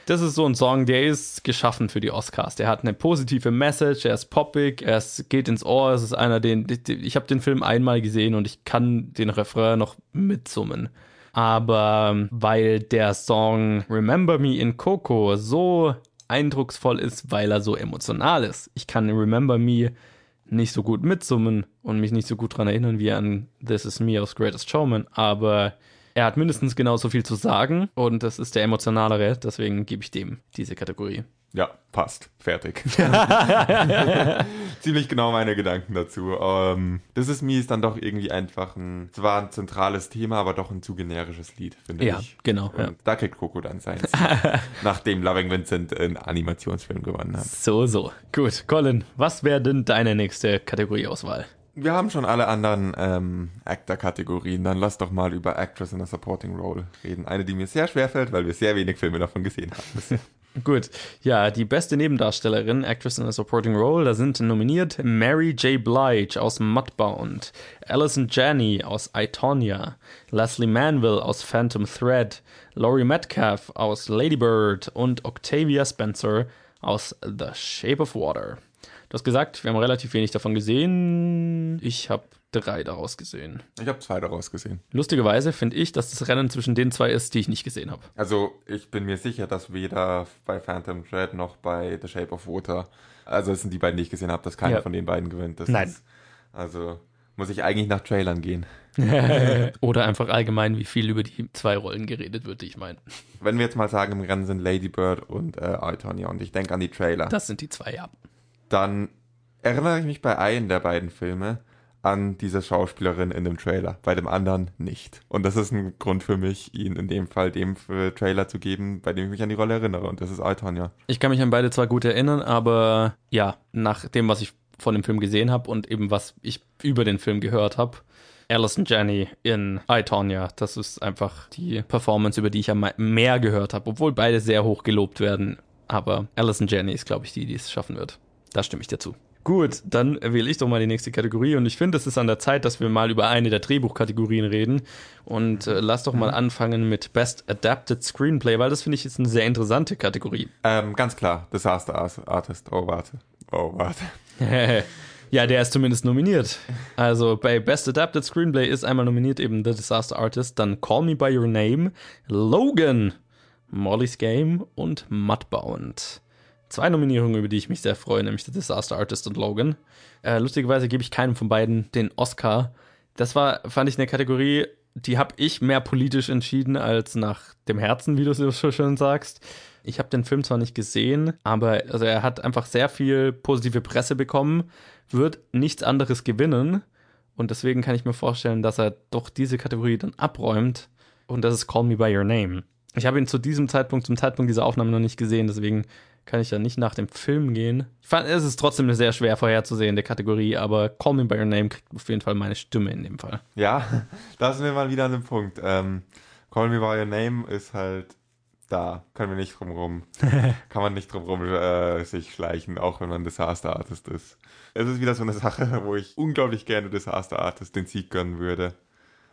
Speaker 2: das ist so ein Song, der ist geschaffen für die Oscars. Der hat eine positive Message, er ist poppig, er ist, geht ins Ohr. Es ist einer, den ich habe den Film einmal gesehen und ich kann den Refrain noch mitsummen. Aber weil der Song Remember Me in Coco so eindrucksvoll ist, weil er so emotional ist. Ich kann Remember Me nicht so gut mitsummen und mich nicht so gut dran erinnern wie an This Is Me aus Greatest Showman, aber er hat mindestens genauso viel zu sagen und das ist der emotionalere, deswegen gebe ich dem diese Kategorie.
Speaker 3: Ja, passt. Fertig. Ziemlich genau meine Gedanken dazu. Ähm, das ist mir ist dann doch irgendwie einfach ein, zwar ein zentrales Thema, aber doch ein zu generisches Lied, finde
Speaker 2: Ja,
Speaker 3: ich.
Speaker 2: genau. Ja.
Speaker 3: da kriegt Coco dann seins. nachdem Loving Vincent einen Animationsfilm gewonnen hat.
Speaker 2: So, so. Gut, Colin, was wäre denn deine nächste Kategorieauswahl?
Speaker 3: Wir haben schon alle anderen ähm, Actor-Kategorien. Dann lass doch mal über Actress in a Supporting Role reden. Eine, die mir sehr schwer fällt, weil wir sehr wenig Filme davon gesehen haben. bisher.
Speaker 2: Gut, ja, die beste Nebendarstellerin, Actress in a Supporting Role, da sind nominiert Mary J. Blige aus Mudbound, Alison Janney aus I, Tonya, Leslie Manville aus Phantom Thread, Laurie Metcalf aus Lady Bird und Octavia Spencer aus The Shape of Water. Du hast gesagt, wir haben relativ wenig davon gesehen. Ich habe drei daraus gesehen.
Speaker 3: Ich habe zwei daraus gesehen.
Speaker 2: Lustigerweise finde ich, dass das Rennen zwischen den zwei ist, die ich nicht gesehen habe.
Speaker 3: Also ich bin mir sicher, dass weder bei Phantom Thread noch bei The Shape of Water, also es sind die beiden, die ich gesehen habe, dass keiner
Speaker 2: Ja.
Speaker 3: von den beiden gewinnt. Das
Speaker 2: Nein.
Speaker 3: Ist, also muss ich eigentlich nach Trailern gehen.
Speaker 2: Oder einfach allgemein, wie viel über die zwei Rollen geredet wird, die ich meine.
Speaker 3: Wenn wir jetzt mal sagen, im Rennen sind Lady Bird und äh, I, Tonya und ich denke an die Trailer,
Speaker 2: Das sind die zwei, ja.
Speaker 3: dann erinnere ich mich bei einem der beiden Filme an diese Schauspielerin in dem Trailer, bei dem anderen nicht. Und das ist ein Grund für mich, ihn in dem Fall dem für Trailer zu geben, bei dem ich mich an die Rolle erinnere. Und das ist I, Tonya.
Speaker 2: Ich kann mich an beide zwar gut erinnern, aber ja, nach dem, was ich von dem Film gesehen habe und eben was ich über den Film gehört habe, Alison Janney in I, Tonya, das ist einfach die Performance, über die ich am mehr gehört habe, obwohl beide sehr hoch gelobt werden. Aber Alison Janney ist, glaube ich, die, die es schaffen wird. Da stimme ich dir zu. Gut, dann wähle ich doch mal die nächste Kategorie und ich finde, es ist an der Zeit, dass wir mal über eine der Drehbuchkategorien reden und äh, lass doch mal anfangen mit Best Adapted Screenplay, weil das finde ich ist eine sehr interessante Kategorie.
Speaker 3: Ähm, ganz klar, Disaster Artist. Oh, warte. Oh, warte.
Speaker 2: ja, der ist zumindest nominiert. Also bei Best Adapted Screenplay ist einmal nominiert eben The Disaster Artist, dann Call Me By Your Name, Logan, Molly's Game und Mudbound. Zwei Nominierungen, über die ich mich sehr freue, nämlich The Disaster Artist und Logan. Äh, lustigerweise gebe ich keinem von beiden den Oscar. Das war, fand ich, eine Kategorie, die habe ich mehr politisch entschieden als nach dem Herzen, wie du es so schön sagst. Ich habe den Film zwar nicht gesehen, aber also er hat einfach sehr viel positive Presse bekommen, wird nichts anderes gewinnen und deswegen kann ich mir vorstellen, dass er doch diese Kategorie dann abräumt und das ist Call Me By Your Name. Ich habe ihn zu diesem Zeitpunkt, zum Zeitpunkt dieser Aufnahme noch nicht gesehen, deswegen kann ich ja nicht nach dem Film gehen. Ich fand, es ist trotzdem eine sehr schwer vorherzusehende Kategorie, aber Call Me By Your Name kriegt auf jeden Fall meine Stimme in dem Fall.
Speaker 3: Ja, da sind wir mal wieder an dem Punkt. Ähm, Call Me By Your Name ist halt da. Können wir nicht drum rum. Kann man nicht drum rum äh, sich schleichen, auch wenn man Disaster Artist ist. Es ist wieder so eine Sache, wo ich unglaublich gerne Disaster Artist den Sieg gönnen würde.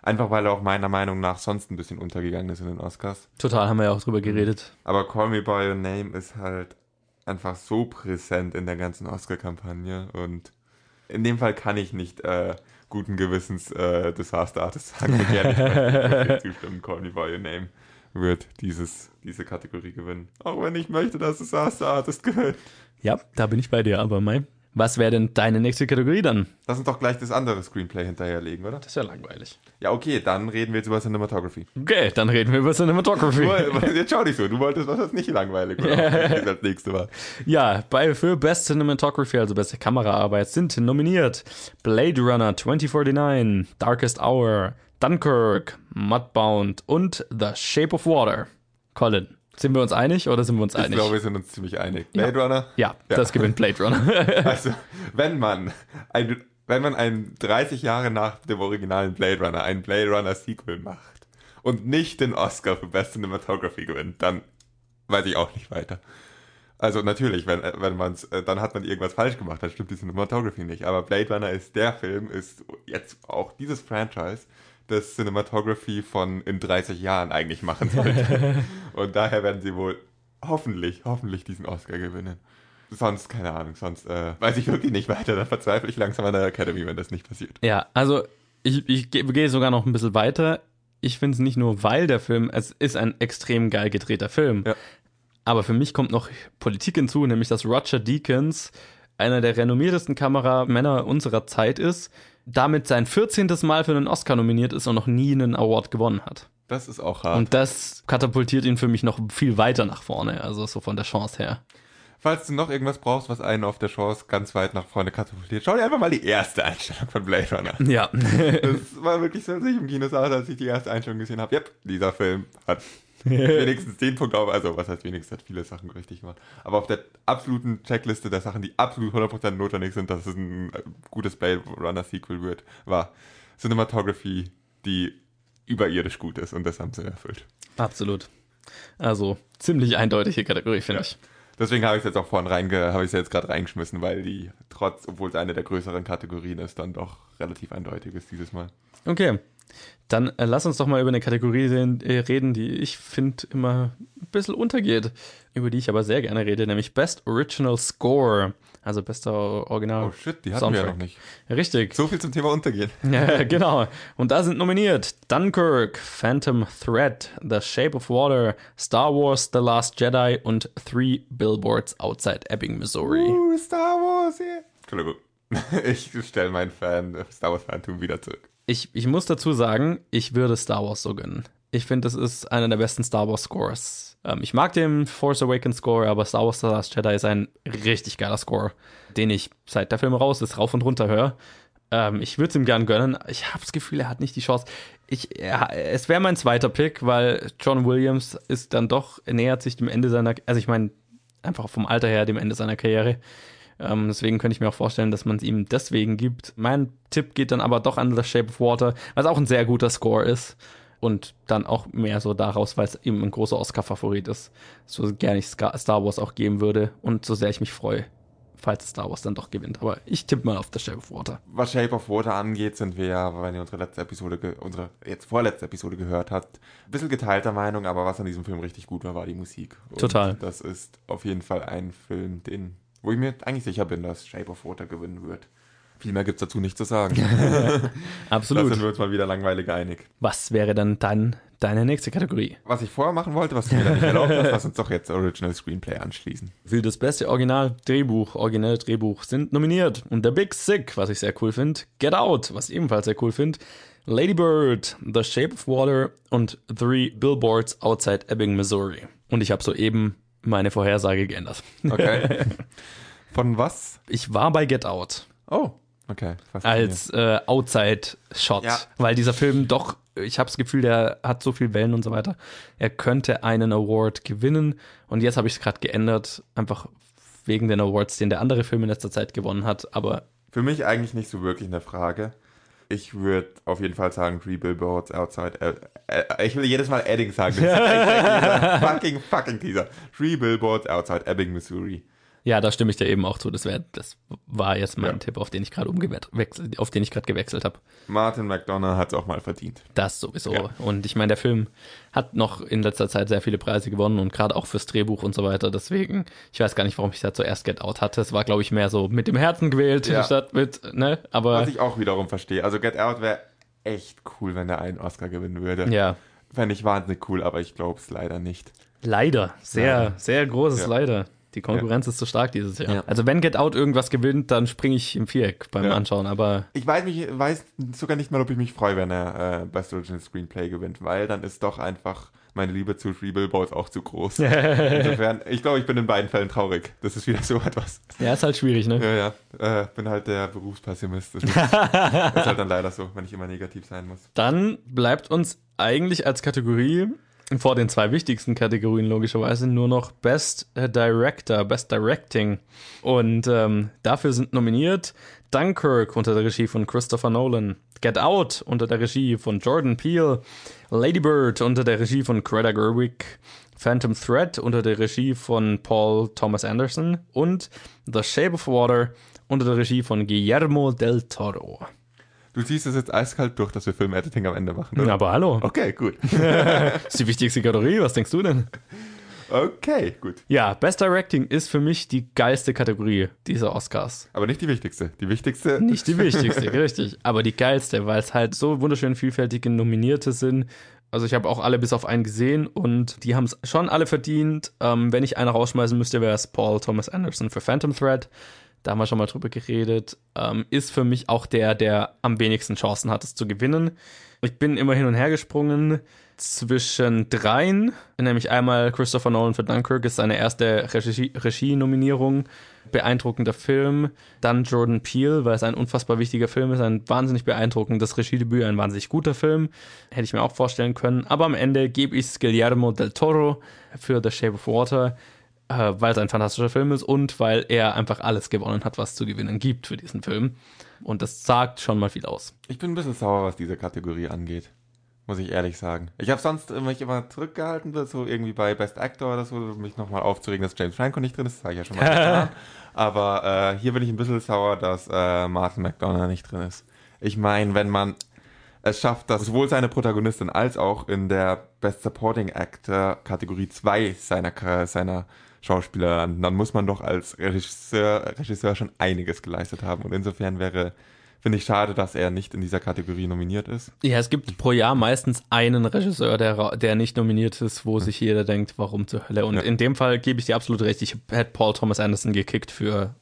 Speaker 3: Einfach weil er auch meiner Meinung nach sonst ein bisschen untergegangen ist in den Oscars.
Speaker 2: Total, haben wir ja auch drüber geredet.
Speaker 3: Aber Call Me By Your Name ist halt einfach so präsent in der ganzen Oscar-Kampagne und in dem Fall kann ich nicht äh, guten Gewissens äh, Disaster Artist sagen. Ich gerne ich zustimmen, Call Me By Your Name wird dieses, diese Kategorie gewinnen. Auch wenn ich möchte, dass Disaster Artist gewinnt.
Speaker 2: Ja, da bin ich bei dir, aber Mai. Was wäre denn deine nächste Kategorie dann?
Speaker 3: Lass uns doch gleich das andere Screenplay hinterherlegen, oder?
Speaker 2: Das ist ja langweilig.
Speaker 3: Ja, okay, dann reden wir jetzt über Cinematography.
Speaker 2: Okay, dann reden wir über Cinematography.
Speaker 3: Jetzt schau dich so, du wolltest was, was nicht langweilig war, als nächste war.
Speaker 2: Ja, bei für Best Cinematography, also beste Kameraarbeit, sind nominiert Blade Runner 2049, Darkest Hour, Dunkirk, Mudbound und The Shape of Water. Colin, sind wir uns einig oder sind wir uns
Speaker 3: Ich
Speaker 2: einig?
Speaker 3: glaube, wir sind uns ziemlich einig. Blade Runner?
Speaker 2: ja, das gewinnt Blade Runner.
Speaker 3: Also, wenn man ein, wenn man ein 30 Jahre nach dem originalen Blade Runner ein Blade Runner Sequel macht und nicht den Oscar für Best Cinematography gewinnt, dann weiß ich auch nicht weiter. Also natürlich, wenn, wenn man's, äh, dann hat man irgendwas falsch gemacht, dann stimmt die Cinematography nicht. Aber Blade Runner ist der Film, ist jetzt auch dieses Franchise, das Cinematography von in 30 Jahren eigentlich machen sollte. und daher werden sie wohl hoffentlich, hoffentlich diesen Oscar gewinnen. Sonst, keine Ahnung, sonst äh, weiß ich wirklich nicht weiter. Dann verzweifle ich langsam an der Academy, wenn das nicht passiert.
Speaker 2: ja, also ich, ich ge- gehe sogar noch ein bisschen weiter. Ich finde es nicht nur, weil der Film, es ist ein extrem geil gedrehter Film.
Speaker 3: Ja.
Speaker 2: Aber für mich kommt noch Politik hinzu, nämlich dass Roger Deakins einer der renommiertesten Kameramänner unserer Zeit ist, damit sein 14. Mal für einen Oscar nominiert ist und noch nie einen Award gewonnen hat.
Speaker 3: Das ist auch hart.
Speaker 2: Und das katapultiert ihn für mich noch viel weiter nach vorne, also so von der Chance her.
Speaker 3: Falls du noch irgendwas brauchst, was einen auf der Chance ganz weit nach vorne katapultiert, schau dir einfach mal die erste Einstellung von Blade Runner an.
Speaker 2: Ja.
Speaker 3: Das war wirklich so, als ich im Kino saß, als ich die erste Einstellung gesehen habe. Yep, dieser Film hat wenigstens den Punkt auf, also was heißt wenigstens, hat viele Sachen richtig gemacht. Aber auf der absoluten Checkliste der Sachen, die absolut 100% notwendig sind, dass es ein äh, gutes Blade Runner Sequel wird, war Cinematography, die überirdisch gut ist und das haben sie erfüllt.
Speaker 2: Absolut. Also ziemlich eindeutige Kategorie, finde
Speaker 3: Ja.
Speaker 2: ich.
Speaker 3: Deswegen habe ich es jetzt auch vorhin reinge, habe ich jetzt gerade reingeschmissen, weil die trotz, obwohl es eine der größeren Kategorien ist, dann doch relativ eindeutig ist dieses Mal.
Speaker 2: Okay. Dann äh, lass uns doch mal über eine Kategorie sehen, äh, reden, die ich finde immer ein bisschen untergeht, über die ich aber sehr gerne rede, nämlich Best Original Score. Also bester Original.
Speaker 3: Oh shit, die hatten wir ja noch
Speaker 2: Soundtrack.
Speaker 3: nicht.
Speaker 2: Richtig.
Speaker 3: So viel zum Thema Untergehen.
Speaker 2: Ja, genau. Und da sind nominiert Dunkirk, Phantom Thread, The Shape of Water, Star Wars, The Last Jedi und Three Billboards Outside Ebbing, Missouri.
Speaker 3: Uh, Star Wars, yeah. Entschuldigung. Ich stelle meinen Fan, Star Wars Phantom wieder zurück.
Speaker 2: Ich, ich muss dazu sagen, ich würde Star Wars so gönnen. Ich finde, das ist einer der besten Star Wars Scores. Ähm, ich mag den Force Awakens Score, aber Star Wars The Last Jedi ist ein richtig geiler Score, den ich seit der Film raus ist rauf und runter höre. Ähm, ich würde es ihm gern gönnen. Ich habe das Gefühl, er hat nicht die Chance. Ich, er, es wäre mein zweiter Pick, weil John Williams ist dann doch, er nähert sich dem Ende seiner, also ich meine, einfach vom Alter her dem Ende seiner Karriere. Ähm, deswegen könnte ich mir auch vorstellen, dass man es ihm deswegen gibt. Mein Tipp geht dann aber doch an The Shape of Water, was auch ein sehr guter Score ist. Und dann auch mehr so daraus, weil es eben ein großer Oscar-Favorit ist. So gerne ich Star Wars auch geben würde und so sehr ich mich freue, falls Star Wars dann doch gewinnt. Aber ich tippe mal auf The Shape of Water.
Speaker 3: Was Shape of Water angeht, sind wir ja, wenn ihr unsere letzte Episode, unsere jetzt vorletzte Episode gehört habt, ein bisschen geteilter Meinung, aber was an diesem Film richtig gut war, war die Musik. Und
Speaker 2: Total.
Speaker 3: Das ist auf jeden Fall ein Film, den, wo ich mir eigentlich sicher bin, dass Shape of Water gewinnen wird. Viel mehr gibt's dazu nicht zu sagen. da
Speaker 2: Absolut.
Speaker 3: sind wir uns mal wieder langweilig einig.
Speaker 2: Was wäre dann dann deine nächste Kategorie?
Speaker 3: Was ich vorher machen wollte, was du mir dann nicht erlaubt hast, lass uns doch jetzt Original Screenplay anschließen.
Speaker 2: Für das beste Original Drehbuch, originelle Drehbuch sind nominiert. Und The Big Sick, was ich sehr cool finde. Get Out, was ich ebenfalls sehr cool finde. Lady Bird, The Shape of Water und Three Billboards Outside Ebbing, Missouri. Und ich habe soeben meine Vorhersage geändert.
Speaker 3: Okay. Von was?
Speaker 2: Ich war bei Get Out
Speaker 3: Oh, okay.
Speaker 2: als äh, Outside-Shot,
Speaker 3: Ja.
Speaker 2: weil dieser Film doch, ich habe das Gefühl, der hat so viel Wellen und so weiter. Er könnte einen Award gewinnen und jetzt habe ich es gerade geändert, einfach wegen den Awards, den der andere Film in letzter Zeit gewonnen hat. Aber
Speaker 3: Für mich eigentlich nicht so wirklich eine Frage. Ich würde auf jeden Fall sagen, Three Billboards Outside. Äh, äh, ich will jedes Mal Edding sagen. Das ist fucking, fucking Teaser. Three Billboards Outside Ebbing, Missouri.
Speaker 2: Ja, da stimme ich dir eben auch zu. Das, wär, das war jetzt mein
Speaker 3: Ja.
Speaker 2: Tipp, auf den ich gerade umgewechselt, auf den ich gerade gewechselt habe.
Speaker 3: Martin McDonough hat es auch mal verdient.
Speaker 2: Das sowieso.
Speaker 3: Ja.
Speaker 2: Und ich meine, der Film hat noch in letzter Zeit sehr viele Preise gewonnen und gerade auch fürs Drehbuch und so weiter. Deswegen, ich weiß gar nicht, warum ich da zuerst Get Out hatte. Es war, glaube ich, mehr so mit dem Herzen gewählt,
Speaker 3: Ja.
Speaker 2: statt mit, ne? Aber
Speaker 3: Was ich auch wiederum verstehe. Also Get Out wäre echt cool, wenn er einen Oscar gewinnen würde.
Speaker 2: ja,
Speaker 3: Fände ich wahnsinnig cool, aber ich glaube es leider nicht.
Speaker 2: leider. Sehr,
Speaker 3: Leider.
Speaker 2: sehr großes. Leider. Die Konkurrenz ist zu stark dieses Jahr.
Speaker 3: Ja.
Speaker 2: Also wenn Get Out irgendwas gewinnt, dann springe ich im Viereck beim
Speaker 3: Ja.
Speaker 2: Anschauen. Aber
Speaker 3: Ich weiß, mich, weiß sogar nicht mal, ob ich mich freue, wenn er äh, Best Original Screenplay gewinnt, weil dann ist doch einfach meine Liebe zu Three Billboards auch zu groß. Insofern, ich glaube, ich bin in beiden Fällen traurig. Das ist wieder so etwas.
Speaker 2: ja, ist halt schwierig, ne?
Speaker 3: Ja, ja. Äh, bin halt der Berufspessimist. Das ist, das ist halt dann leider so, wenn ich immer negativ sein muss.
Speaker 2: Dann bleibt uns eigentlich als Kategorie vor den zwei wichtigsten Kategorien logischerweise nur noch Best äh, Director, Best Directing. Und ähm, dafür sind nominiert Dunkirk unter der Regie von Christopher Nolan, Get Out unter der Regie von Jordan Peele, Lady Bird unter der Regie von Greta Gerwig, Phantom Thread unter der Regie von Paul Thomas Anderson und The Shape of Water unter der Regie von Guillermo del Toro.
Speaker 3: Du ziehst es jetzt eiskalt durch, dass wir Film-Editing am Ende machen, oder?
Speaker 2: Aber hallo.
Speaker 3: Okay, gut.
Speaker 2: Das ist die wichtigste Kategorie. Was denkst du denn?
Speaker 3: Okay, gut.
Speaker 2: Ja, Best Directing ist für mich die geilste Kategorie dieser Oscars.
Speaker 3: Aber nicht die wichtigste. Die wichtigste.
Speaker 2: Nicht die wichtigste, richtig, aber die geilste, weil es halt so wunderschön vielfältige Nominierte sind. Also ich habe auch alle bis auf einen gesehen und die haben es schon alle verdient. Ähm, wenn ich einen rausschmeißen müsste, wäre es Paul Thomas Anderson für Phantom Thread. Da haben wir schon mal drüber geredet, ähm, ist für mich auch der, der am wenigsten Chancen hat, es zu gewinnen. Ich bin immer hin und her gesprungen zwischen dreien, nämlich einmal Christopher Nolan für Dunkirk ist seine erste Regie- Regie-Nominierung, beeindruckender Film, dann Jordan Peele, weil es ein unfassbar wichtiger Film ist, ein wahnsinnig beeindruckendes Regiedebüt, ein wahnsinnig guter Film, hätte ich mir auch vorstellen können, aber am Ende gebe ich es Guillermo del Toro für The Shape of Water, äh, weil es ein fantastischer Film ist und weil er einfach alles gewonnen hat, was zu gewinnen gibt für diesen Film. Und das sagt schon mal viel aus.
Speaker 3: Ich bin ein bisschen sauer, was diese Kategorie angeht. Muss ich ehrlich sagen. Ich habe sonst mich immer zurückgehalten, so irgendwie bei Best Actor oder so, mich nochmal aufzuregen, dass James Franco nicht drin ist. Das habe ich ja schon mal getan. Aber äh, hier bin ich ein bisschen sauer, dass äh, Martin McDonough nicht drin ist. Ich meine, wenn man es schafft, dass sowohl seine Protagonistin als auch in der Best Supporting Actor Kategorie 2 seiner, seiner Schauspieler landen, dann muss man doch als Regisseur, Regisseur schon einiges geleistet haben. Und insofern wäre, finde ich schade, dass er nicht in dieser Kategorie nominiert ist.
Speaker 2: Ja, es gibt pro Jahr meistens einen Regisseur, der, der nicht nominiert ist, wo sich jeder denkt, warum zur Hölle. Und
Speaker 3: Ja.
Speaker 2: in dem Fall gebe ich dir absolut recht. Ich hätte Paul Thomas Anderson gekickt für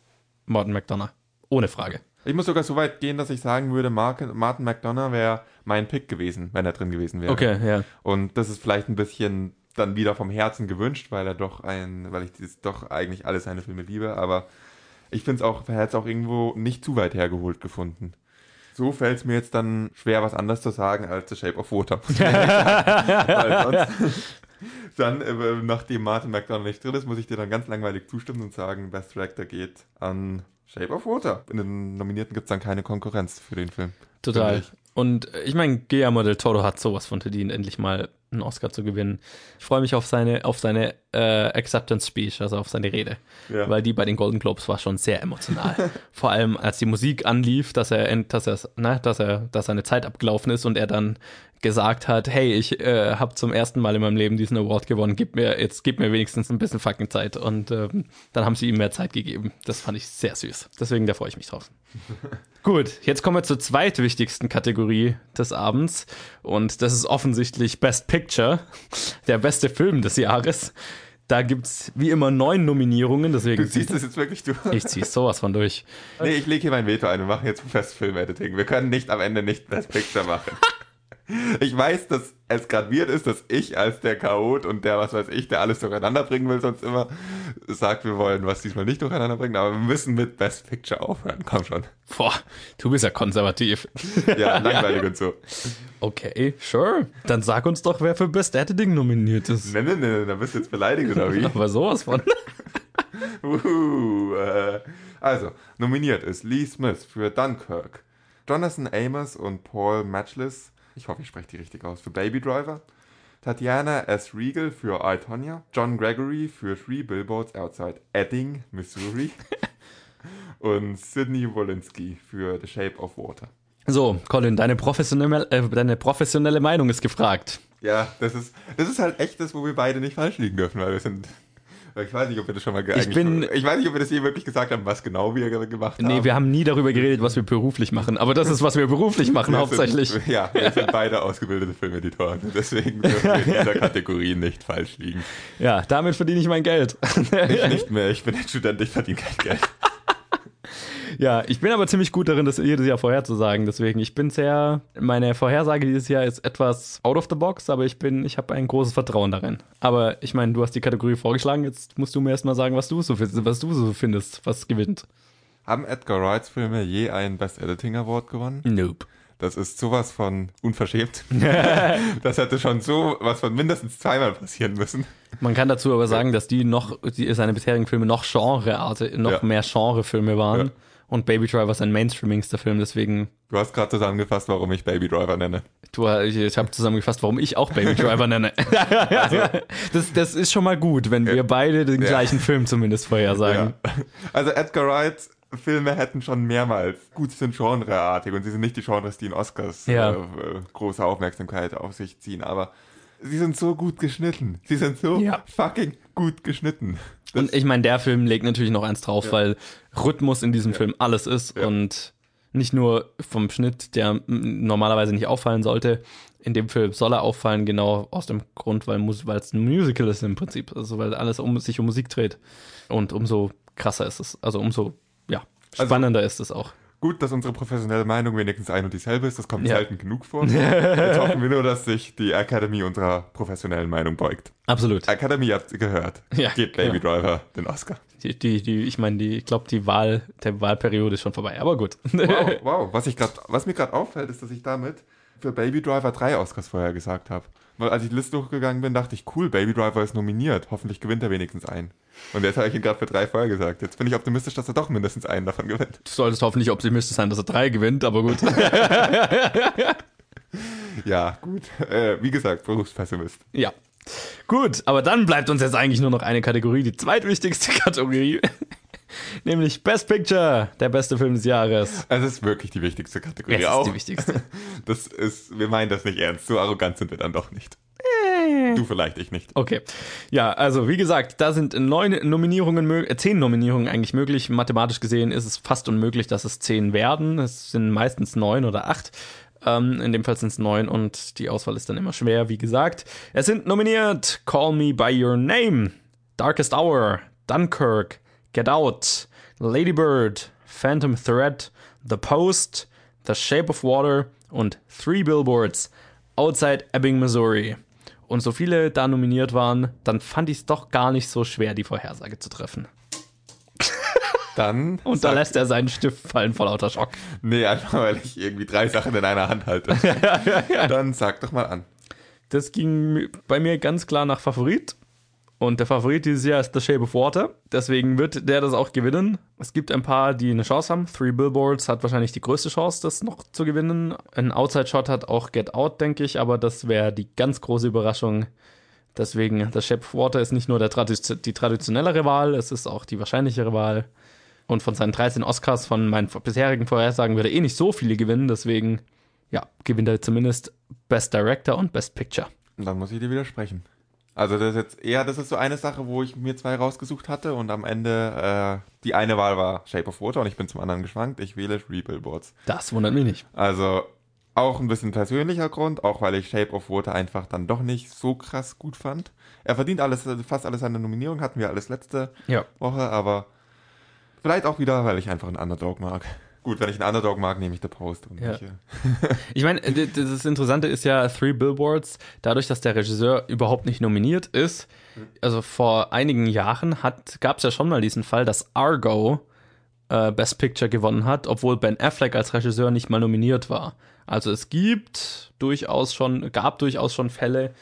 Speaker 2: Martin McDonough. Ohne Frage.
Speaker 3: Ich muss sogar so weit gehen, dass ich sagen würde, Martin McDonough wäre mein Pick gewesen, wenn er drin gewesen wäre.
Speaker 2: Okay, ja.
Speaker 3: Und das ist vielleicht ein bisschen dann wieder vom Herzen gewünscht, weil er doch ein, weil ich dieses doch eigentlich alle seine Filme liebe, aber ich finde es auch, er hat es auch irgendwo nicht zu weit hergeholt gefunden. So fällt es mir jetzt dann schwer, was anderes zu sagen als The Shape of Water. weil sonst, dann, äh, nachdem Martin McDonough nicht drin ist, muss ich dir dann ganz langweilig zustimmen und sagen, Best Director geht an Shape of Water. In den Nominierten gibt es dann keine Konkurrenz für den Film.
Speaker 2: Total.
Speaker 3: Finde
Speaker 2: Und ich meine, Guillermo del Toro hat sowas von verdient, endlich mal einen Oscar zu gewinnen. Ich freue mich auf seine, auf seine äh, Acceptance Speech, also auf seine Rede.
Speaker 3: Ja.
Speaker 2: Weil die bei den Golden Globes war schon sehr emotional. Vor allem, als die Musik anlief, dass er, dass er, ne, dass er, dass seine Zeit abgelaufen ist und er dann gesagt hat, hey, ich äh, habe zum ersten Mal in meinem Leben diesen Award gewonnen, gib mir, jetzt gib mir wenigstens ein bisschen fucking Zeit. Und ähm, dann haben sie ihm mehr Zeit gegeben. Das fand ich sehr süß. Deswegen, da freue ich mich drauf. Gut, jetzt kommen wir zur zweitwichtigsten Kategorie des Abends. Und das ist offensichtlich Best Picture, der beste Film des Jahres. Da gibt's wie immer neun Nominierungen, deswegen
Speaker 3: Du ziehst das jetzt wirklich durch?
Speaker 2: ich ziehe sowas von durch.
Speaker 3: Nee, ich lege hier mein Veto ein. Wir machen jetzt Best Film Editing. Wir können nicht am Ende nicht Best Picture machen. Ich weiß, dass es graduiert ist, dass ich als der Chaot und der, was weiß ich, der alles durcheinander bringen will, sonst immer sagt, wir wollen was diesmal nicht durcheinander bringen, aber wir müssen mit Best Picture aufhören. Komm schon.
Speaker 2: Boah, du bist ja konservativ.
Speaker 3: Ja, langweilig und so.
Speaker 2: Okay, sure. Dann sag uns doch, wer für Best Editing nominiert ist.
Speaker 3: Nee, nee, nee, da bist du jetzt beleidigt oder wie?
Speaker 2: Aber sowas von.
Speaker 3: Uhu, äh, also, nominiert ist Lee Smith für Dunkirk, Jonathan Amos und Paul Matchless, ich hoffe, ich spreche die richtig aus, für Baby Driver, Tatjana S. Regal für I, Tonya, John Gregory für Three Billboards Outside Edding, Missouri und Sidney Wolinski für The Shape of Water.
Speaker 2: So, Colin, deine professionelle, äh, deine professionelle Meinung ist gefragt.
Speaker 3: Ja, das ist, das ist halt echt das, wo wir beide nicht falsch liegen dürfen, weil wir sind. Ich weiß nicht, ob wir das schon mal
Speaker 2: Ich bin-
Speaker 3: ich weiß nicht, ob wir das je wirklich gesagt haben, was genau wir ge- gemacht haben.
Speaker 2: Nee, wir haben nie darüber geredet, was wir beruflich machen. Aber das ist, was wir beruflich machen,
Speaker 3: Wir
Speaker 2: hauptsächlich.
Speaker 3: Sind, ja, wir sind beide ausgebildete Filmeditoren. Deswegen dürfen wir in dieser Kategorie nicht falsch liegen.
Speaker 2: Ja, damit verdiene ich mein Geld.
Speaker 3: Ich nicht mehr, ich bin ein Student, ich verdiene kein Geld.
Speaker 2: Ja, ich bin aber ziemlich gut darin, das jedes Jahr vorherzusagen. Deswegen, ich bin sehr, meine Vorhersage dieses Jahr ist etwas out of the box, aber ich bin, ich habe ein großes Vertrauen darin. Aber ich meine, du hast die Kategorie vorgeschlagen, jetzt musst du mir erstmal sagen, was du so findest, was du so findest, was gewinnt.
Speaker 3: Haben Edgar Wrights Filme je einen Best Editing Award gewonnen?
Speaker 2: Nope.
Speaker 3: Das ist sowas von unverschämt. das hätte schon so was von mindestens zweimal passieren müssen.
Speaker 2: Man kann dazu aber sagen, dass die noch, die, seine bisherigen Filme noch Genrearte, noch
Speaker 3: Ja.
Speaker 2: mehr Genrefilme waren.
Speaker 3: Ja.
Speaker 2: Und Baby Driver ist ein mainstreamingster Film, deswegen,
Speaker 3: Du hast gerade zusammengefasst, warum ich Baby Driver nenne.
Speaker 2: du, ich, ich habe zusammengefasst, warum ich auch Baby Driver nenne. das, das ist schon mal gut, wenn wir beide den
Speaker 3: Ja.
Speaker 2: gleichen Film zumindest vorhersagen.
Speaker 3: Ja. Also Edgar Wright Filme hätten schon mehrmals, gut, sie sind genreartig und sie sind nicht die Genres, die in Oscars
Speaker 2: Ja.
Speaker 3: äh, äh, große Aufmerksamkeit auf sich ziehen, aber sie sind so gut geschnitten. Sie sind so
Speaker 2: Ja.
Speaker 3: fucking gut geschnitten.
Speaker 2: Und ich meine, der Film legt natürlich noch eins drauf, weil Rhythmus in diesem Film alles ist
Speaker 3: Ja.
Speaker 2: und nicht nur vom Schnitt, der normalerweise nicht auffallen sollte. In dem Film soll er auffallen, genau aus dem Grund, weil es ein Musical ist im Prinzip, also weil alles um sich um Musik dreht. Und umso krasser ist es, also umso ja, spannender ist es auch.
Speaker 3: Gut, dass unsere professionelle Meinung wenigstens ein und dieselbe ist. Das kommt
Speaker 2: Ja.
Speaker 3: selten genug vor. Jetzt hoffen wir nur, dass sich die Academy unserer professionellen Meinung beugt.
Speaker 2: Absolut.
Speaker 3: Academy habt ihr gehört.
Speaker 2: Ja,
Speaker 3: Gebt Baby
Speaker 2: ja.
Speaker 3: Driver den Oscar.
Speaker 2: Die, die, die, ich meine, die, ich glaube, die Wahl, der Wahlperiode ist schon vorbei, aber gut.
Speaker 3: Wow, wow. Was, ich grad, was mir gerade auffällt, ist, dass ich damit für Baby Driver drei Oscars vorher gesagt habe. Weil als ich die Liste durchgegangen bin, dachte ich, cool, Baby Driver ist nominiert. Hoffentlich gewinnt er wenigstens einen. Und jetzt habe ich ihn gerade für drei vorher gesagt. Jetzt bin ich optimistisch, dass er doch mindestens einen davon gewinnt.
Speaker 2: Du solltest hoffentlich optimistisch sein, dass er drei gewinnt, aber gut.
Speaker 3: Ja, gut. Äh, wie gesagt, Berufspessimist.
Speaker 2: ja. Gut, aber dann bleibt uns jetzt eigentlich nur noch eine Kategorie, die zweitwichtigste Kategorie. Nämlich Best Picture, der beste Film des Jahres.
Speaker 3: Es ist wirklich die wichtigste Kategorie.
Speaker 2: Es ist
Speaker 3: auch.
Speaker 2: die wichtigste.
Speaker 3: Das ist, wir meinen das nicht ernst. So arrogant sind wir dann doch nicht. Du vielleicht, ich nicht.
Speaker 2: Okay. Ja, also wie gesagt, da sind neun Nominierungen, äh, zehn Nominierungen eigentlich möglich. Mathematisch gesehen ist es fast unmöglich, dass es zehn werden. Es sind meistens neun oder acht. Ähm, in dem Fall sind es neun und die Auswahl ist dann immer schwer, wie gesagt. Es sind nominiert Call Me By Your Name, Darkest Hour, Dunkirk, Get Out, Lady Bird, Phantom Thread, The Post, The Shape of Water und Three Billboards Outside Ebbing, Missouri. Und so viele da nominiert waren, dann fand ich es doch gar nicht so schwer, die Vorhersage zu treffen.
Speaker 3: Dann.
Speaker 2: Und da lässt er seinen Stift fallen vor lauter Schock.
Speaker 3: Nee, einfach weil ich irgendwie drei Sachen in einer Hand halte. Dann sag doch mal an.
Speaker 2: Das ging bei mir ganz klar nach Favorit. Und der Favorit dieses Jahr ist The Shape of Water. Deswegen wird der das auch gewinnen. Es gibt ein paar, die eine Chance haben. Three Billboards hat wahrscheinlich die größte Chance, das noch zu gewinnen. Ein Outside Shot hat auch Get Out, denke ich. Aber das wäre die ganz große Überraschung. Deswegen, The Shape of Water ist nicht nur der Tradi- die traditionellere Wahl, es ist auch die wahrscheinlichere Wahl. Und von seinen 13 Oscars von meinen bisherigen Vorhersagen würde er eh nicht so viele gewinnen. Deswegen, ja, gewinnt er zumindest Best Director und Best Picture.
Speaker 3: Dann muss ich dir widersprechen. Also das ist jetzt eher, das ist so eine Sache, wo ich mir zwei rausgesucht hatte und am Ende äh, die eine Wahl war Shape of Water und ich bin zum anderen geschwankt. Ich wähle Three Billboards.
Speaker 2: Das wundert mich nicht.
Speaker 3: Also auch ein bisschen persönlicher Grund, auch weil ich Shape of Water einfach dann doch nicht so krass gut fand. Er verdient alles, fast alles seine Nominierung, hatten wir alles letzte
Speaker 2: Ja.
Speaker 3: Woche, aber vielleicht auch wieder, weil ich einfach einen Underdog mag. Gut, wenn ich einen Underdog mag, nehme ich The Post. Und
Speaker 2: Ja.
Speaker 3: äh,
Speaker 2: Ich meine, das Interessante ist ja Three Billboards, dadurch, dass der Regisseur überhaupt nicht nominiert ist. Also vor einigen Jahren gab es ja schon mal diesen Fall, dass Argo äh, Best Picture gewonnen hat, obwohl Ben Affleck als Regisseur nicht mal nominiert war. Also es gibt durchaus schon, gab durchaus schon Fälle,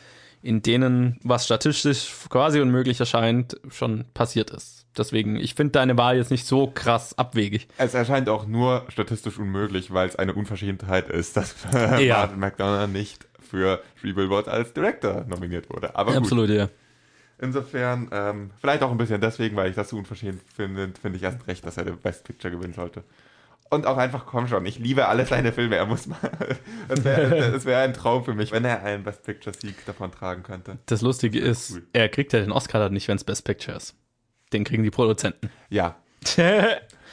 Speaker 2: in denen was statistisch quasi unmöglich erscheint, schon passiert ist. Deswegen, ich finde deine Wahl jetzt nicht so krass abwegig.
Speaker 3: Es erscheint auch nur statistisch unmöglich, weil es eine Unverschämtheit ist, dass
Speaker 2: Ja.
Speaker 3: Martin McDonough nicht für Three Billboards als Director nominiert wurde. Aber gut,
Speaker 2: Absolut, ja.
Speaker 3: insofern, ähm, vielleicht auch ein bisschen deswegen, weil ich das so unverschämt finde, finde ich erst recht, dass er den Best Picture gewinnen sollte. Und auch einfach, komm schon, ich liebe alle seine Filme, er muss mal, es wäre wär ein Traum für mich, wenn er einen Best Picture Sieg davon tragen könnte.
Speaker 2: Das Lustige ist,
Speaker 3: Cool.
Speaker 2: er kriegt ja den Oscar dann nicht, wenn es Best Picture ist. Den kriegen die Produzenten.
Speaker 3: Ja,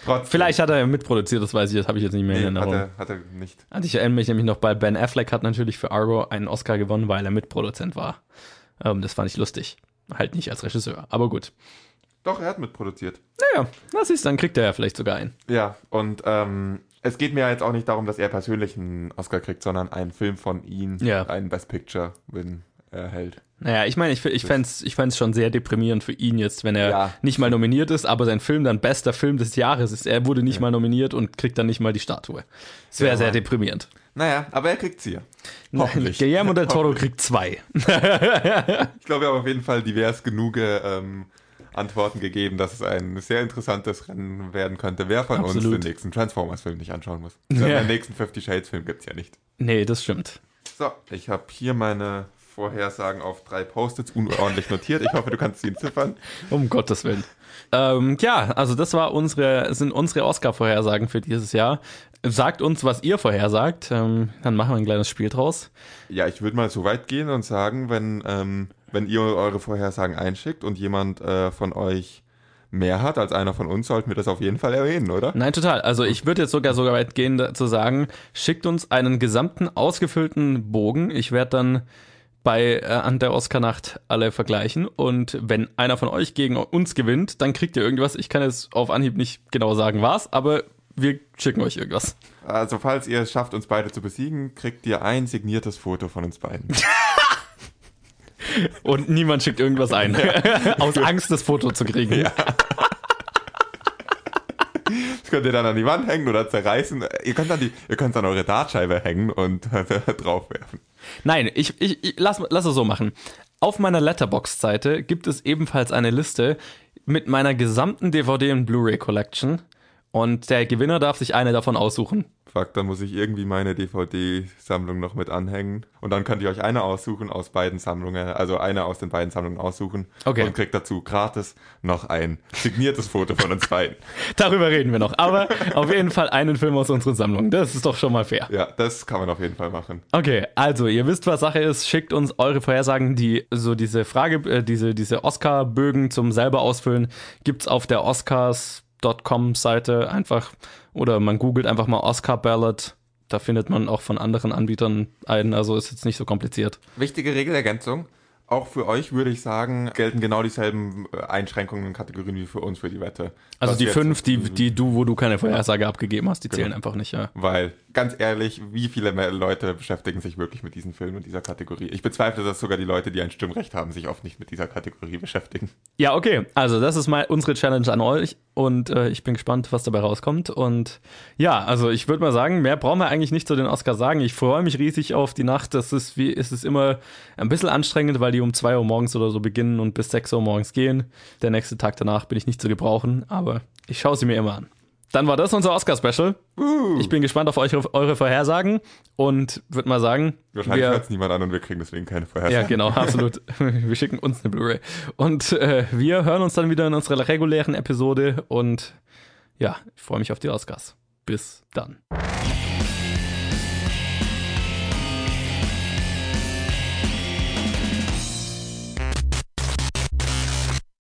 Speaker 3: trotzdem.
Speaker 2: Vielleicht hat er ja mitproduziert, das weiß ich, das habe ich jetzt nicht mehr in
Speaker 3: Nee, hat,
Speaker 2: Erinnerung.
Speaker 3: er, hat er nicht.
Speaker 2: Also ich erinnere mich nämlich noch bei Ben Affleck hat natürlich für Argo einen Oscar gewonnen, weil er Mitproduzent war. Ähm, das fand ich lustig. Halt nicht als Regisseur, aber gut.
Speaker 3: Doch, er hat mitproduziert.
Speaker 2: Naja, was ist, dann kriegt er ja vielleicht sogar einen.
Speaker 3: Ja, und ähm, es geht mir jetzt auch nicht darum, dass er persönlich einen Oscar kriegt, sondern einen Film von ihm,
Speaker 2: Ja.
Speaker 3: einen Best Picture Win erhält.
Speaker 2: Naja, ich meine, ich, ich fände es ich fänd's schon sehr deprimierend für ihn jetzt, wenn er
Speaker 3: Ja.
Speaker 2: nicht mal nominiert ist, aber sein Film dann bester Film des Jahres ist. Er wurde nicht mal nominiert und kriegt dann nicht mal die Statue. Es wäre
Speaker 3: Ja,
Speaker 2: sehr deprimierend.
Speaker 3: Naja, aber er kriegt's hier. Hoffentlich.
Speaker 2: Guillermo del Toro kriegt zwei.
Speaker 3: Ich glaube, wir haben auf jeden Fall divers genug ähm, Antworten gegeben, dass es ein sehr interessantes Rennen werden könnte, wer von uns
Speaker 2: Absolut.
Speaker 3: den nächsten Transformers-Film nicht anschauen muss.
Speaker 2: Ja.
Speaker 3: Den nächsten Fifty Shades-Film gibt's ja nicht.
Speaker 2: Nee, das stimmt.
Speaker 3: So, ich habe hier meine Vorhersagen auf drei Post-its unordentlich notiert. Ich hoffe, du kannst sie entziffern.
Speaker 2: Um Gottes Willen. Ähm, ja, also das war unsere, sind unsere Oscar-Vorhersagen für dieses Jahr. Sagt uns, was ihr vorhersagt. Ähm, dann machen wir ein kleines Spiel draus.
Speaker 3: Ja, ich würde mal so weit gehen und sagen, wenn, ähm, wenn ihr eure Vorhersagen einschickt und jemand äh, von euch mehr hat als einer von uns, sollten wir das auf jeden Fall erwähnen, oder?
Speaker 2: Nein, total. Also ich würde jetzt sogar so weit gehen, zu sagen, schickt uns einen gesamten ausgefüllten Bogen. Ich werde dann bei äh, an der Oscar-Nacht alle vergleichen. Und wenn einer von euch gegen uns gewinnt, dann kriegt ihr irgendwas. Ich kann jetzt auf Anhieb nicht genau sagen, was, aber wir schicken euch irgendwas.
Speaker 3: Also, falls ihr es schafft, uns beide zu besiegen, kriegt ihr ein signiertes Foto von uns beiden.
Speaker 2: Und niemand schickt irgendwas ein. Aus Angst, das Foto zu kriegen.
Speaker 3: Ja. Das könnt ihr dann an die Wand hängen oder zerreißen. Ihr könnt dann, die, ihr könnt dann eure Dartscheibe hängen und draufwerfen.
Speaker 2: Nein, ich, ich, ich lass, lass es so machen. Auf meiner Letterbox-Seite gibt es ebenfalls eine Liste mit meiner gesamten DVD- und Blu-ray-Collection. Und der Gewinner darf sich eine davon aussuchen.
Speaker 3: Fuck, dann muss ich irgendwie meine DVD-Sammlung noch mit anhängen. Und dann könnt ihr euch eine aussuchen aus beiden Sammlungen, also eine aus den beiden Sammlungen aussuchen.
Speaker 2: Okay.
Speaker 3: Und kriegt dazu gratis noch ein signiertes Foto von uns beiden.
Speaker 2: Darüber reden wir noch. Aber auf jeden Fall einen Film aus unserer Sammlung. Das ist doch schon mal fair.
Speaker 3: Ja, das kann man auf jeden Fall machen.
Speaker 2: Okay, also ihr wisst, was Sache ist. Schickt uns eure Vorhersagen, die so diese Frage, äh, diese, diese Oscar-Bögen zum selber ausfüllen, gibt's auf der Oscars.com-Seite einfach oder man googelt einfach mal Oscar Ballot. Da findet man auch von anderen Anbietern einen, also ist jetzt nicht so kompliziert.
Speaker 3: Wichtige Regelergänzung. Auch für euch würde ich sagen, gelten genau dieselben äh, Einschränkungen und Kategorien wie für uns für die Wette.
Speaker 2: Also
Speaker 3: Was
Speaker 2: die fünf, die, die du, wo du keine Vorhersage abgegeben hast, die zählen einfach nicht, ja.
Speaker 3: Weil, ganz ehrlich, wie viele Leute beschäftigen sich wirklich mit diesen Filmen und dieser Kategorie? Ich bezweifle, dass sogar die Leute, die ein Stimmrecht haben, sich oft nicht mit dieser Kategorie beschäftigen.
Speaker 2: Ja, okay. Also das ist mal unsere Challenge an euch und äh, ich bin gespannt, was dabei rauskommt. Und ja, also ich würde mal sagen, mehr brauchen wir eigentlich nicht zu den Oscars sagen. Ich freue mich riesig auf die Nacht. Das ist wie, es ist immer ein bisschen anstrengend, weil die um 2 Uhr morgens oder so beginnen und bis 6 Uhr morgens gehen. Der nächste Tag danach bin ich nicht zu gebrauchen, aber ich schaue sie mir immer an. Dann war das unser Oscar-Special. Ich bin gespannt auf euch, eure Vorhersagen und würde mal sagen,
Speaker 3: Wahrscheinlich
Speaker 2: wir-
Speaker 3: hört es niemand an und wir kriegen deswegen keine
Speaker 2: ja,
Speaker 3: Vorhersage.
Speaker 2: genau, absolut. Wir schicken uns eine Blu-ray. Und äh, wir hören uns dann wieder in unserer regulären Episode. Und ja, ich freue mich auf die Oscars. Bis dann.